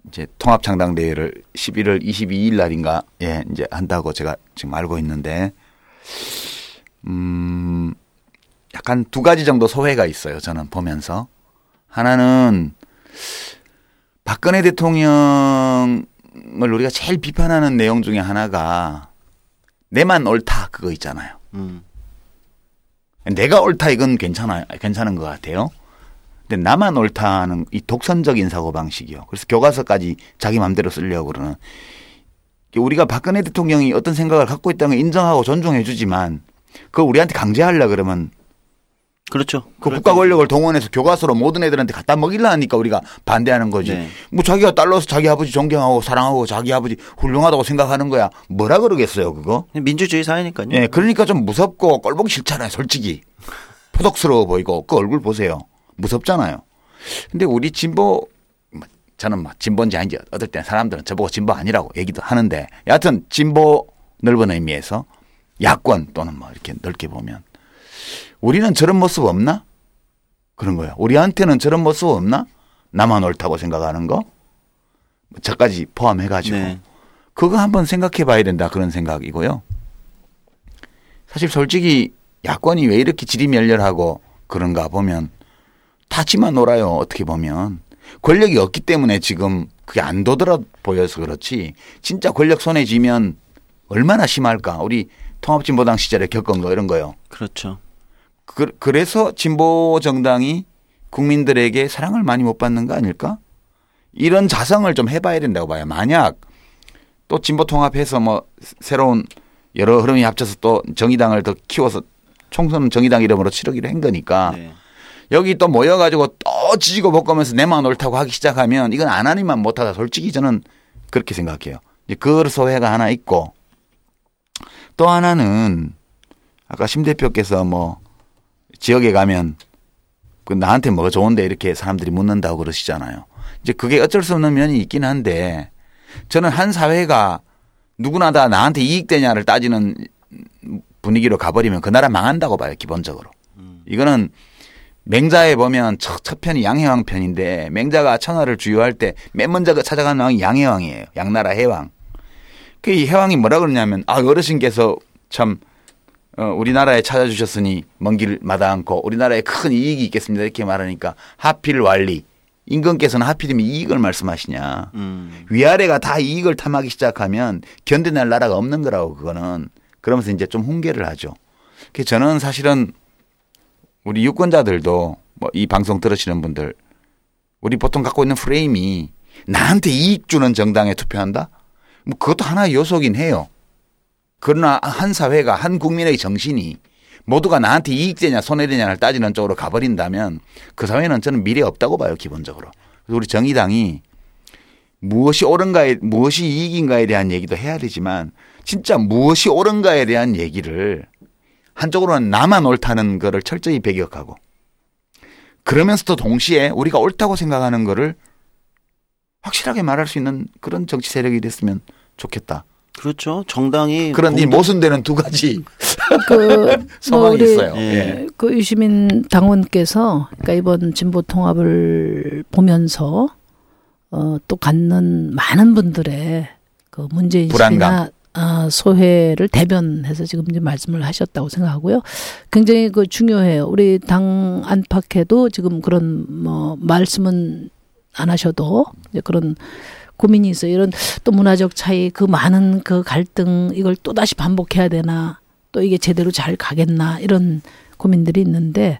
이제 통합 창당 대회를 11월 22일 날인가 예 이제 한다고 제가 지금 알고 있는데 음 약간 두 가지 정도 소회가 있어요. 저는 보면서 하나는 박근혜 대통령을 우리가 제일 비판하는 내용 중에 하나가 내만 옳다 그거 있잖아요. 음. 내가 옳다 이건 괜찮아요. 괜찮은 것 같아요. 근데 나만 옳다는 이 독선적인 사고 방식이요. 그래서 교과서까지 자기 마음대로 쓰려고 그러는 우리가 박근혜 대통령이 어떤 생각을 갖고 있다는 걸 인정하고 존중해 주지만 그거 우리한테 강제하려 그러면 그렇죠. 그 국가 권력을 동원해서 교과서로 모든 애들한테 갖다 먹이려 하니까 우리가 반대하는 거지. 네. 뭐 자기가 딸로서 자기 아버지 존경하고 사랑하고 자기 아버지 훌륭하다고 생각하는 거야. 뭐라 그러겠어요, 그거? 민주주의 사회니까요. 예, 그러니까 좀 무섭고 꼴보기 싫잖아요, 솔직히. 포독스러워 보이고 그 얼굴 보세요. 무섭잖아요. 근데 우리 진보 저는 막 진보인지 아닌지 어떨 때는 사람들은 저보고 진보 아니라고 얘기도 하는데 여하튼 진보 넓은 의미에서 야권 또는 뭐 이렇게 넓게 보면 우리는 저런 모습 없나? 그런 거야. 우리한테는 저런 모습 없나? 나만 옳다고 생각하는 거? 저까지 포함해 가지고. 네. 그거 한번 생각해 봐야 된다 그런 생각이고요. 사실 솔직히 야권이 왜 이렇게 질이 멸렬하고 그런가 보면 타지만 놀아요. 어떻게 보면. 권력이 없기 때문에 지금 그게 안 도드라 보여서 그렇지 진짜 권력 손에 쥐면 얼마나 심할까. 우리 통합진보당 시절에 겪은 거 이런 거요. 그렇죠. 그, 그래서 진보 정당이 국민들에게 사랑을 많이 못 받는 거 아닐까? 이런 자성을 좀 해봐야 된다고 봐요. 만약 또 진보 통합해서 뭐 새로운 여러 흐름이 합쳐서 또 정의당을 더 키워서 총선 정의당 이름으로 치르기로 한 거니까 네. 여기 또 모여가지고 또 지지고 볶으면서 내만 옳다고 하기 시작하면 이건 안 하니만 못하다. 솔직히 저는 그렇게 생각해요. 이제 그 소회가 하나 있고 또 하나는 아까 심 대표께서 뭐 지역에 가면 그 나한테 뭐가 좋은데 이렇게 사람들이 묻는다고 그러시잖아요. 이제 그게 어쩔 수 없는 면이 있긴 한데 저는 한 사회가 누구나 다 나한테 이익되냐를 따지는 분위기로 가버리면 그 나라 망한다고 봐요, 기본적으로. 이거는 맹자에 보면 첫, 첫 편이 양해왕 편인데 맹자가 천하를 주유할 때 맨 먼저 찾아간 왕이 양해왕이에요. 양나라 해왕. 그이 해왕이 뭐라 그러냐면 아 어르신께서 참 어, 우리나라에 찾아주셨으니 먼 길 마다 않고 우리나라에 큰 이익이 있겠습니다 이렇게 말하니까 하필 완리 임금께서는 하필이면 이익을 말씀하시냐 음. 위아래가 다 이익을 탐하기 시작하면 견뎌낼 나라가 없는 거라고 그거는 그러면서 이제 좀 훈계를 하죠. 그래서 저는 사실은 우리 유권자들도 뭐 이 방송 들으시는 분들 우리 보통 갖고 있는 프레임이 나한테 이익 주는 정당에 투표한다? 뭐 그것도 하나의 요소긴 해요. 그러나 한 사회가 한 국민의 정신이 모두가 나한테 이익되냐 손해되냐를 따지는 쪽으로 가버린다면 그 사회는 저는 미래 없다고 봐요 기본적으로. 그래서 우리 정의당이 무엇이 옳은가에 무엇이 이익인가에 대한 얘기도 해야 되지만 진짜 무엇이 옳은가에 대한 얘기를 한쪽으로는 나만 옳다는 거를 철저히 배격하고 그러면서도 동시에 우리가 옳다고 생각하는 거를 확실하게 말할 수 있는 그런 정치 세력이 됐으면 좋겠다. 그렇죠. 정당이 그런 이 공동- 모순되는 두 가지 그, 소망이 뭐 있어요. 예. 예. 그 유시민 당원께서 그러니까 이번 진보 통합을 보면서 어, 또 갖는 많은 분들의 그 문제인식이나 불안감. 아, 소회를 대변해서 지금 이제 말씀을 하셨다고 생각하고요. 굉장히 그 중요해요. 우리 당 안팎에도 지금 그런 뭐 말씀은 안 하셔도 이제 그런 고민이 있어요. 이런 또 문화적 차이, 그 많은 그 갈등 이걸 또 다시 반복해야 되나, 또 이게 제대로 잘 가겠나 이런 고민들이 있는데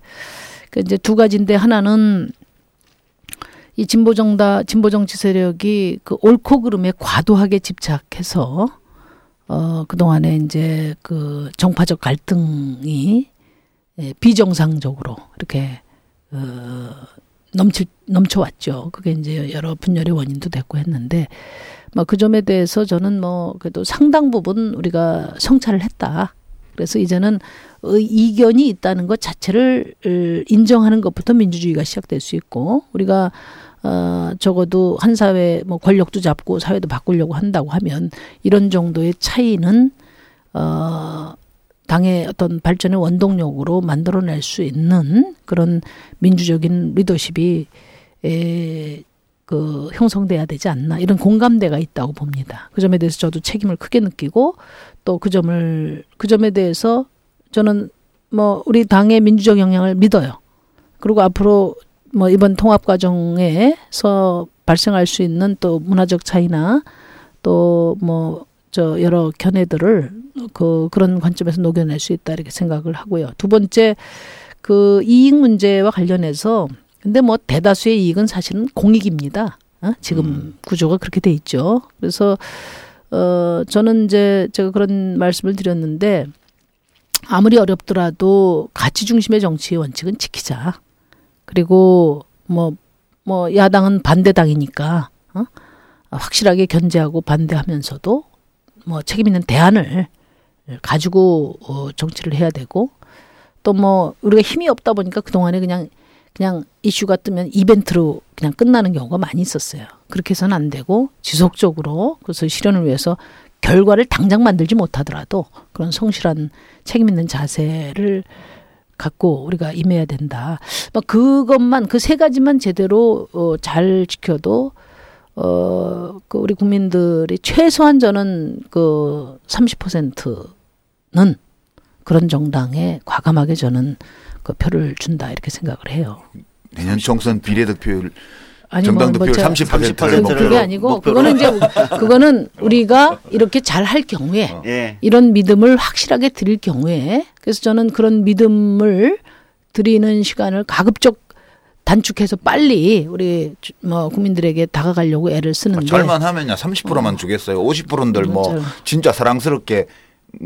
그 이제 두 가지인데 하나는 이 진보 정다 진보 정치 세력이 그 옳고 그름에 과도하게 집착해서 어 그 동안에 이제 그 정파적 갈등이 예, 비정상적으로 이렇게 어 넘칠 넘쳐왔죠. 그게 이제 여러 분열의 원인도 됐고 했는데 뭐 그 점에 대해서 저는 뭐 그래도 상당 부분 우리가 성찰을 했다. 그래서 이제는 의- 이견이 있다는 것 자체를 을, 인정하는 것부터 민주주의가 시작될 수 있고 우리가 어 적어도 한 사회 뭐 권력도 잡고 사회도 바꾸려고 한다고 하면 이런 정도의 차이는 어 당의 어떤 발전의 원동력으로 만들어낼 수 있는 그런 민주적인 리더십이 에, 그 형성돼야 되지 않나 이런 공감대가 있다고 봅니다. 그 점에 대해서 저도 책임을 크게 느끼고 또 그 점을 그 점에 대해서 저는 뭐 우리 당의 민주적 영향을 믿어요. 그리고 앞으로 뭐 이번 통합 과정에서 발생할 수 있는 또 문화적 차이나 또 뭐 저 여러 견해들을 그 그런 관점에서 녹여낼 수 있다 이렇게 생각을 하고요. 두 번째 그 이익 문제와 관련해서 근데 뭐 대다수의 이익은 사실은 공익입니다. 어? 지금 구조가 그렇게 돼 있죠. 그래서 어 저는 이제 제가 그런 말씀을 드렸는데 아무리 어렵더라도 가치 중심의 정치 원칙은 지키자. 그리고 뭐뭐 야당은 반대당이니까 어? 확실하게 견제하고 반대하면서도 뭐 책임 있는 대안을 가지고 어, 정치를 해야 되고 또 뭐 우리가 힘이 없다 보니까 그 동안에 그냥 그냥 이슈가 뜨면 이벤트로 그냥 끝나는 경우가 많이 있었어요. 그렇게 해서는 안 되고 지속적으로 그래서 실현을 위해서 결과를 당장 만들지 못하더라도 그런 성실한 책임 있는 자세를 갖고 우리가 임해야 된다. 뭐 그것만 그 세 가지만 제대로 어, 잘 지켜도 어, 그 우리 국민들이 최소한 저는 그 30%는 그런 정당에 과감하게 저는 그 표를 준다 이렇게 생각을 해요. 내년 총선 비례 득표율 아니, 정당 뭐, 뭐 득표율 저- 30%를 뭐 그게 아니고 목표로. 그거는 이제 그거는 우리가 이렇게 잘 할 경우에 예. 이런 믿음을 확실하게 드릴 경우에 그래서 저는 그런 믿음을 드리는 시간을 가급적 단축해서 빨리 우리 주- 뭐 국민들에게 다가가려고 애를 쓰는데 잘만 하면야 30%만 주겠어요. 50%들 뭐 맞아요. 진짜 사랑스럽게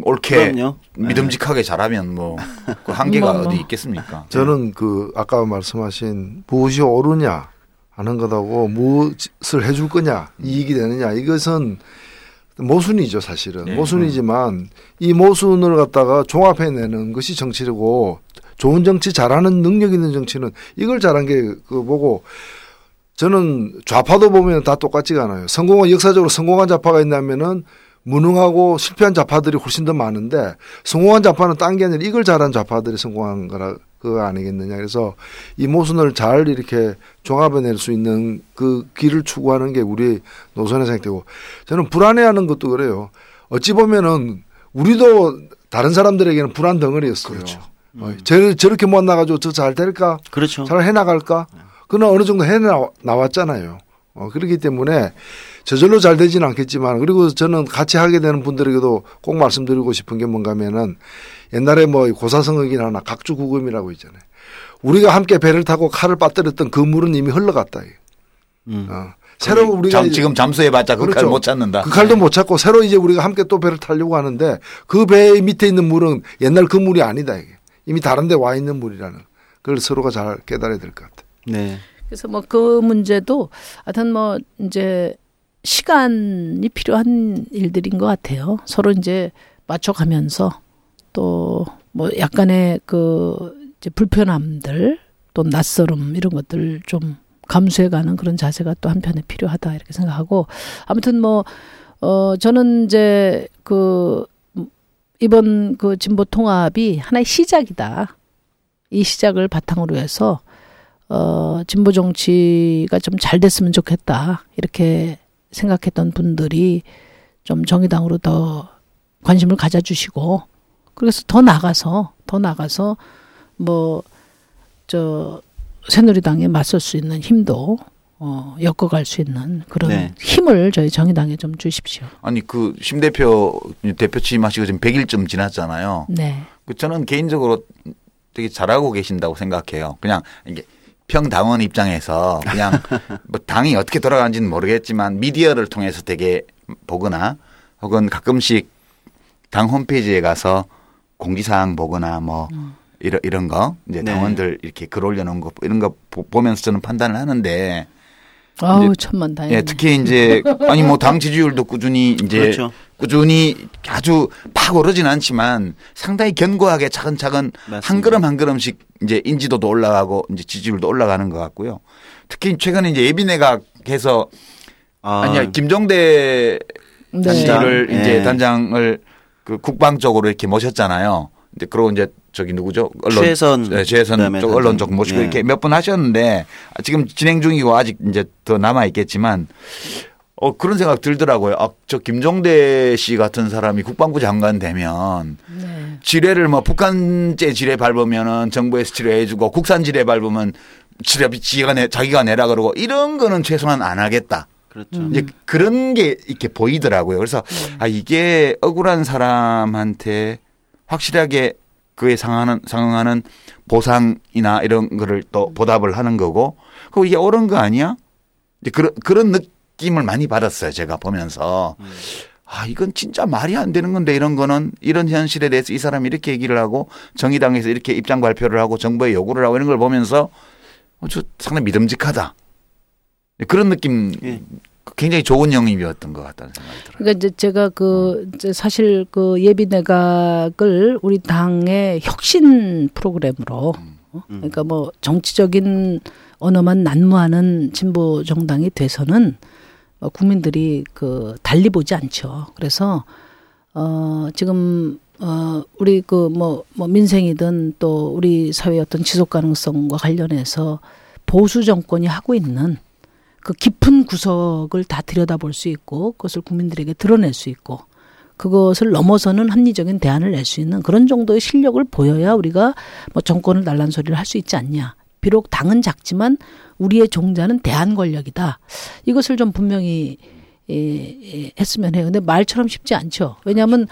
옳게 그럼요. 믿음직하게 잘하면 뭐 그 한계가 뭐, 뭐. 어디 있겠습니까? 저는 그 아까 말씀하신 무엇이 옳으냐 하는 것하고 무엇을 해줄 거냐 이익이 되느냐 이것은 모순이죠 사실은 네. 모순이지만 이 모순을 갖다가 종합해내는 것이 정치고 좋은 정치 잘하는 능력 있는 정치는 이걸 잘한 게 그 보고 저는 좌파도 보면 다 똑같지가 않아요. 성공한 역사적으로 성공한 좌파가 있냐면은 무능하고 실패한 좌파들이 훨씬 더 많은데 성공한 좌파는 딴 게 아니라 이걸 잘한 좌파들이 성공한 거라 그거 아니겠느냐. 그래서 이 모순을 잘 이렇게 종합해낼 수 있는 그 길을 추구하는 게 우리 노선의 생각되고 저는 불안해하는 것도 그래요. 어찌 보면은 우리도 다른 사람들에게는 불안 덩어리였어요. 어, 저, 저렇게 못 나가지고 저 잘 될까? 그렇죠. 잘 해나갈까? 그는 어느 정도 해 나왔잖아요. 어, 그렇기 때문에 저절로 잘 되지는 않겠지만 그리고 저는 같이 하게 되는 분들에게도 꼭 말씀드리고 싶은 게 뭔가 하면은 옛날에 뭐 고사성어기나 각주구금이라고 있잖아요. 우리가 함께 배를 타고 칼을 빠뜨렸던 그 물은 이미 흘러갔다. 음. 어. 새로 우리가 잠, 지금 잠수해봤자 그칼 그렇죠. 못 찾는다. 그 칼도 못 찾고 새로 이제 우리가 함께 또 배를 타려고 하는데 그 배 밑에 있는 물은 옛날 그 물이 아니다 이게 이미 다른 데 와 있는 물이라는 그걸 서로가 잘 깨달아야 될 것 같아요. 네. 그래서 뭐 그 문제도 하여튼 뭐 이제 시간이 필요한 일들인 것 같아요. 서로 이제 맞춰가면서 또 뭐 약간의 그 이제 불편함들 또 낯설음 이런 것들 좀 감수해가는 그런 자세가 또 한편에 필요하다 이렇게 생각하고 아무튼 뭐 어 저는 이제 그 이번 그 진보 통합이 하나의 시작이다. 이 시작을 바탕으로 해서 어 진보 정치가 좀 잘 됐으면 좋겠다. 이렇게 생각했던 분들이 좀 정의당으로 더 관심을 가져주시고 그래서 더 나가서 더 나가서 뭐 저 새누리당에 맞설 수 있는 힘도 어 엮어갈 수 있는 그런 네. 힘을 저희 정의당에 좀 주십시오. 아니 그 심 대표 대표 취임하시고 지금 100일쯤 지났잖아요. 네. 그 저는 개인적으로 되게 잘하고 계신다고 생각해요. 그냥 이게 평당원 입장에서 그냥 뭐 당이 어떻게 돌아가는지는 모르겠지만 미디어를 통해서 되게 보거나 혹은 가끔씩 당 홈페이지에 가서 공지사항 보거나 뭐 이런 이런 거 이제 네. 당원들 이렇게 글 올려놓은 거 이런 거 보- 보면서 저는 판단을 하는데 아우 천만 다행이네. 예, 특히 이제 아니 뭐 당 지지율도 꾸준히 이제 그렇죠. 꾸준히 아주 팍 오르진 않지만 상당히 견고하게 차근차근 한 맞습니다. 걸음 한 걸음씩 이제 인지도도 올라가고 이제 지지율도 올라가는 것 같고요. 특히 최근에 이제 예비내각에서 아, 아니야 김종대 네. 단장을 예. 이제 단장을 그 국방 쪽으로 이렇게 모셨잖아요. 이제 그러고 이제 저기 누구죠? 언론 최선 네, 최선 쪽. 언론 쪽 모시고 예. 이렇게 몇번 하셨는데 지금 진행 중이고 아직 이제 더 남아 있겠지만 어 그런 생각 들더라고요. 아, 저 김종대 씨 같은 사람이 국방부 장관 되면 네. 지뢰를 뭐 북한제 지뢰 밟으면은 정부에서 지뢰해주고 국산 지뢰 밟으면 지뢰 지가 내 자기가 내라 그러고 이런 거는 최소한 안 하겠다. 그렇죠. 이제 그런 게 이렇게 보이더라고요. 그래서 아 이게 억울한 사람한테 확실하게 그에 상하는 상응하는 보상이나 이런 거를 또 보답을 하는 거고 그 이게 옳은 거 아니야? 이제 그런 그런 느낌을 많이 받았어요. 제가 보면서 아 이건 진짜 말이 안 되는 건데 이런 거는 이런 현실에 대해서 이 사람이 이렇게 얘기를 하고 정의당에서 이렇게 입장 발표를 하고 정부에 요구를 하고 이런 걸 보면서 어, 저 상당히 믿음직하다. 그런 느낌 예. 굉장히 좋은 영입이었던 것 같다는 생각이 들어요. 그러니까 이제 제가 그 이제 사실 그 예비 내각을 우리 당의 혁신 프로그램으로 어? 그러니까 뭐 정치적인 언어만 난무하는 진보 정당이 돼서는 어, 국민들이 그 달리 보지 않죠. 그래서 어 지금 어 우리 그뭐뭐 민생이든 또 우리 사회의 어떤 지속 가능성과 관련해서 보수 정권이 하고 있는 그 깊은 구석을 다 들여다볼 수 있고 그것을 국민들에게 드러낼 수 있고 그것을 넘어서는 합리적인 대안을 낼 수 있는 그런 정도의 실력을 보여야 우리가 뭐 정권을 날란 소리를 할 수 있지 않냐. 비록 당은 작지만 우리의 종자는 대안 권력이다. 이것을 좀 분명히 예, 예, 했으면 해요. 근데 말처럼 쉽지 않죠. 왜냐하면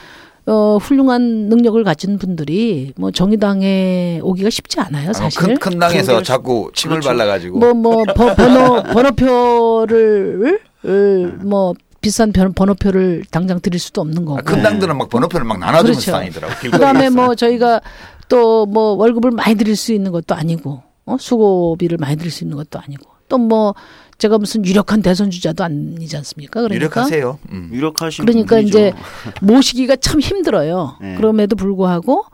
어, 훌륭한 능력을 가진 분들이 뭐 정의당에 오기가 쉽지 않아요, 사실. 큰, 큰 당에서 자꾸 침을 그렇죠. 발라가지고 뭐, 뭐, 버, 번호, 번호표를, 을, 뭐, 비싼 번- 번호표를 당장 드릴 수도 없는 거고. 아, 큰 당들은 막 번호표를 막 나눠주면서 그렇죠. 다니더라고. 그 다음에 뭐, 저희가 또 뭐, 월급을 많이 드릴 수 있는 것도 아니고, 어? 수고비를 많이 드릴 수 있는 것도 아니고, 또 뭐, 제가 무슨 유력한 대선 주자도 아니지 않습니까? 그러니까. 유력하세요. 음. 유력하신 그러니까 분이죠. 이제 모시기가 참 힘들어요. 네. 그럼에도 불구하고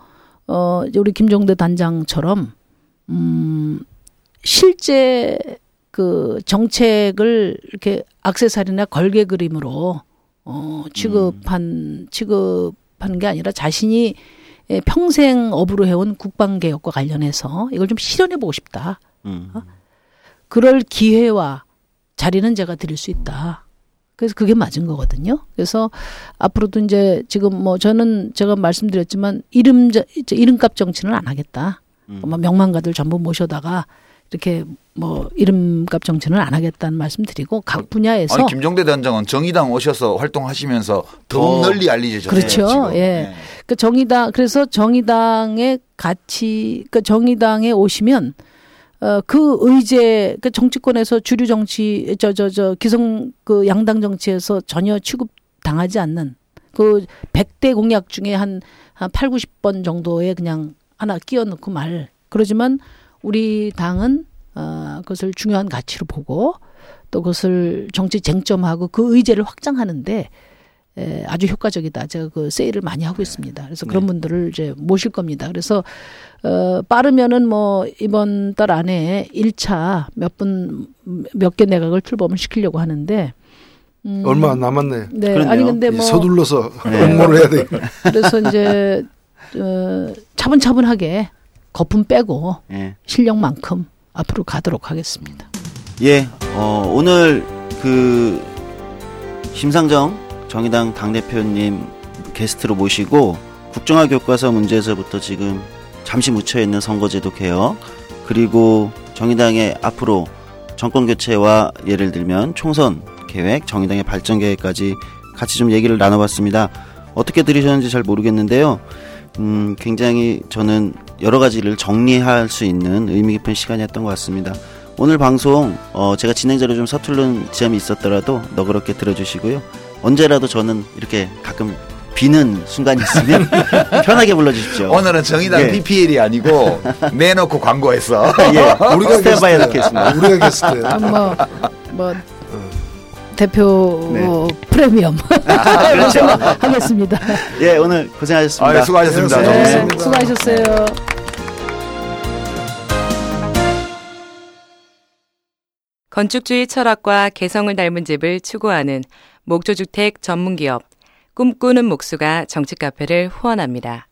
어 우리 김종대 단장처럼 음 실제 그 정책을 이렇게 악세사리나 걸개 그림으로 어 취급한 취급하는 게 아니라 자신이 예, 평생 업으로 해온 국방 개혁과 관련해서 이걸 좀 실현해 보고 싶다. 음. 그럴 기회와 자리는 제가 드릴 수 있다. 그래서 그게 맞은 거거든요. 그래서 앞으로도 이제 지금 뭐 저는 제가 말씀드렸지만 이름 이름값 정치는 안 하겠다. 음. 뭐 명망가들 전부 모셔다가 이렇게 뭐 이름값 정치는 안 하겠다는 말씀드리고 각 분야에서 아니 김종대 단장은 정의당 오셔서 활동하시면서 더욱 더- 널리 알리셨잖아요. 그렇죠. 예. 네. 그 정의당 그래서 정의당의 가치 그 정의당에 오시면 어 그 의제 그 정치권에서 주류 정치 저 저 저 기성 그 양당 정치에서 전혀 취급 당하지 않는 그 100대 공약 중에 한 한 8, 90번 정도에 그냥 하나 끼워 넣고 말. 그러지만 우리 당은 어 그것을 중요한 가치로 보고 또 그것을 정치 쟁점하고 그 의제를 확장하는데 에, 아주 효과적이다. 제가 그 세일을 많이 하고 있습니다. 그래서 그런 분들을 이제 모실 겁니다. 그래서 어 빠르면은 뭐 이번 달 안에 1차 몇 분 몇 개 내각을 출범을 시키려고 하는데 음, 얼마 안 남았네. 네. 그렇네요. 아니 근데 뭐 서둘러서 네. 응모를 해야 돼. 그래서 이제 어 차분차분하게 거품 빼고 예. 실력만큼 앞으로 가도록 하겠습니다. 예, 어, 오늘 그 심상정 정의당 당대표님 게스트로 모시고 국정화 교과서 문제에서부터 지금 잠시 묻혀 있는 선거제도 개혁 그리고 정의당의 앞으로 정권 교체와 예를 들면 총선 계획, 정의당의 발전 계획까지 같이 좀 얘기를 나눠봤습니다. 어떻게 들으셨는지 잘 모르겠는데요. 음, 굉장히 저는 여러 가지를 정리할 수 있는 의미 깊은 시간이었던 것 같습니다. 오늘 방송 어, 제가 진행자로 좀 서투른 지점이 있었더라도 너그럽게 들어주시고요. 언제라도 저는 이렇게 가끔 비는 순간이 있으면 편하게 불러주십시오. 오늘은 정의당 예. PPL이 아니고 내놓고 광고했어. 예, 우리가 스탠바에 게스트야. 넣겠습니다. 우리가 게스트야. 아, 뭐, 뭐 대표 네. 프리미엄 그렇죠. 하겠습니다. 예, 오늘 고생하셨습니다. 아, 수고하셨습니다. 네, 네. 수고하셨어요. 건축주의 철학과 개성을 닮은 집을 추구하는 목조주택 전문기업 꿈꾸는 목수가 정치 카페를 후원합니다.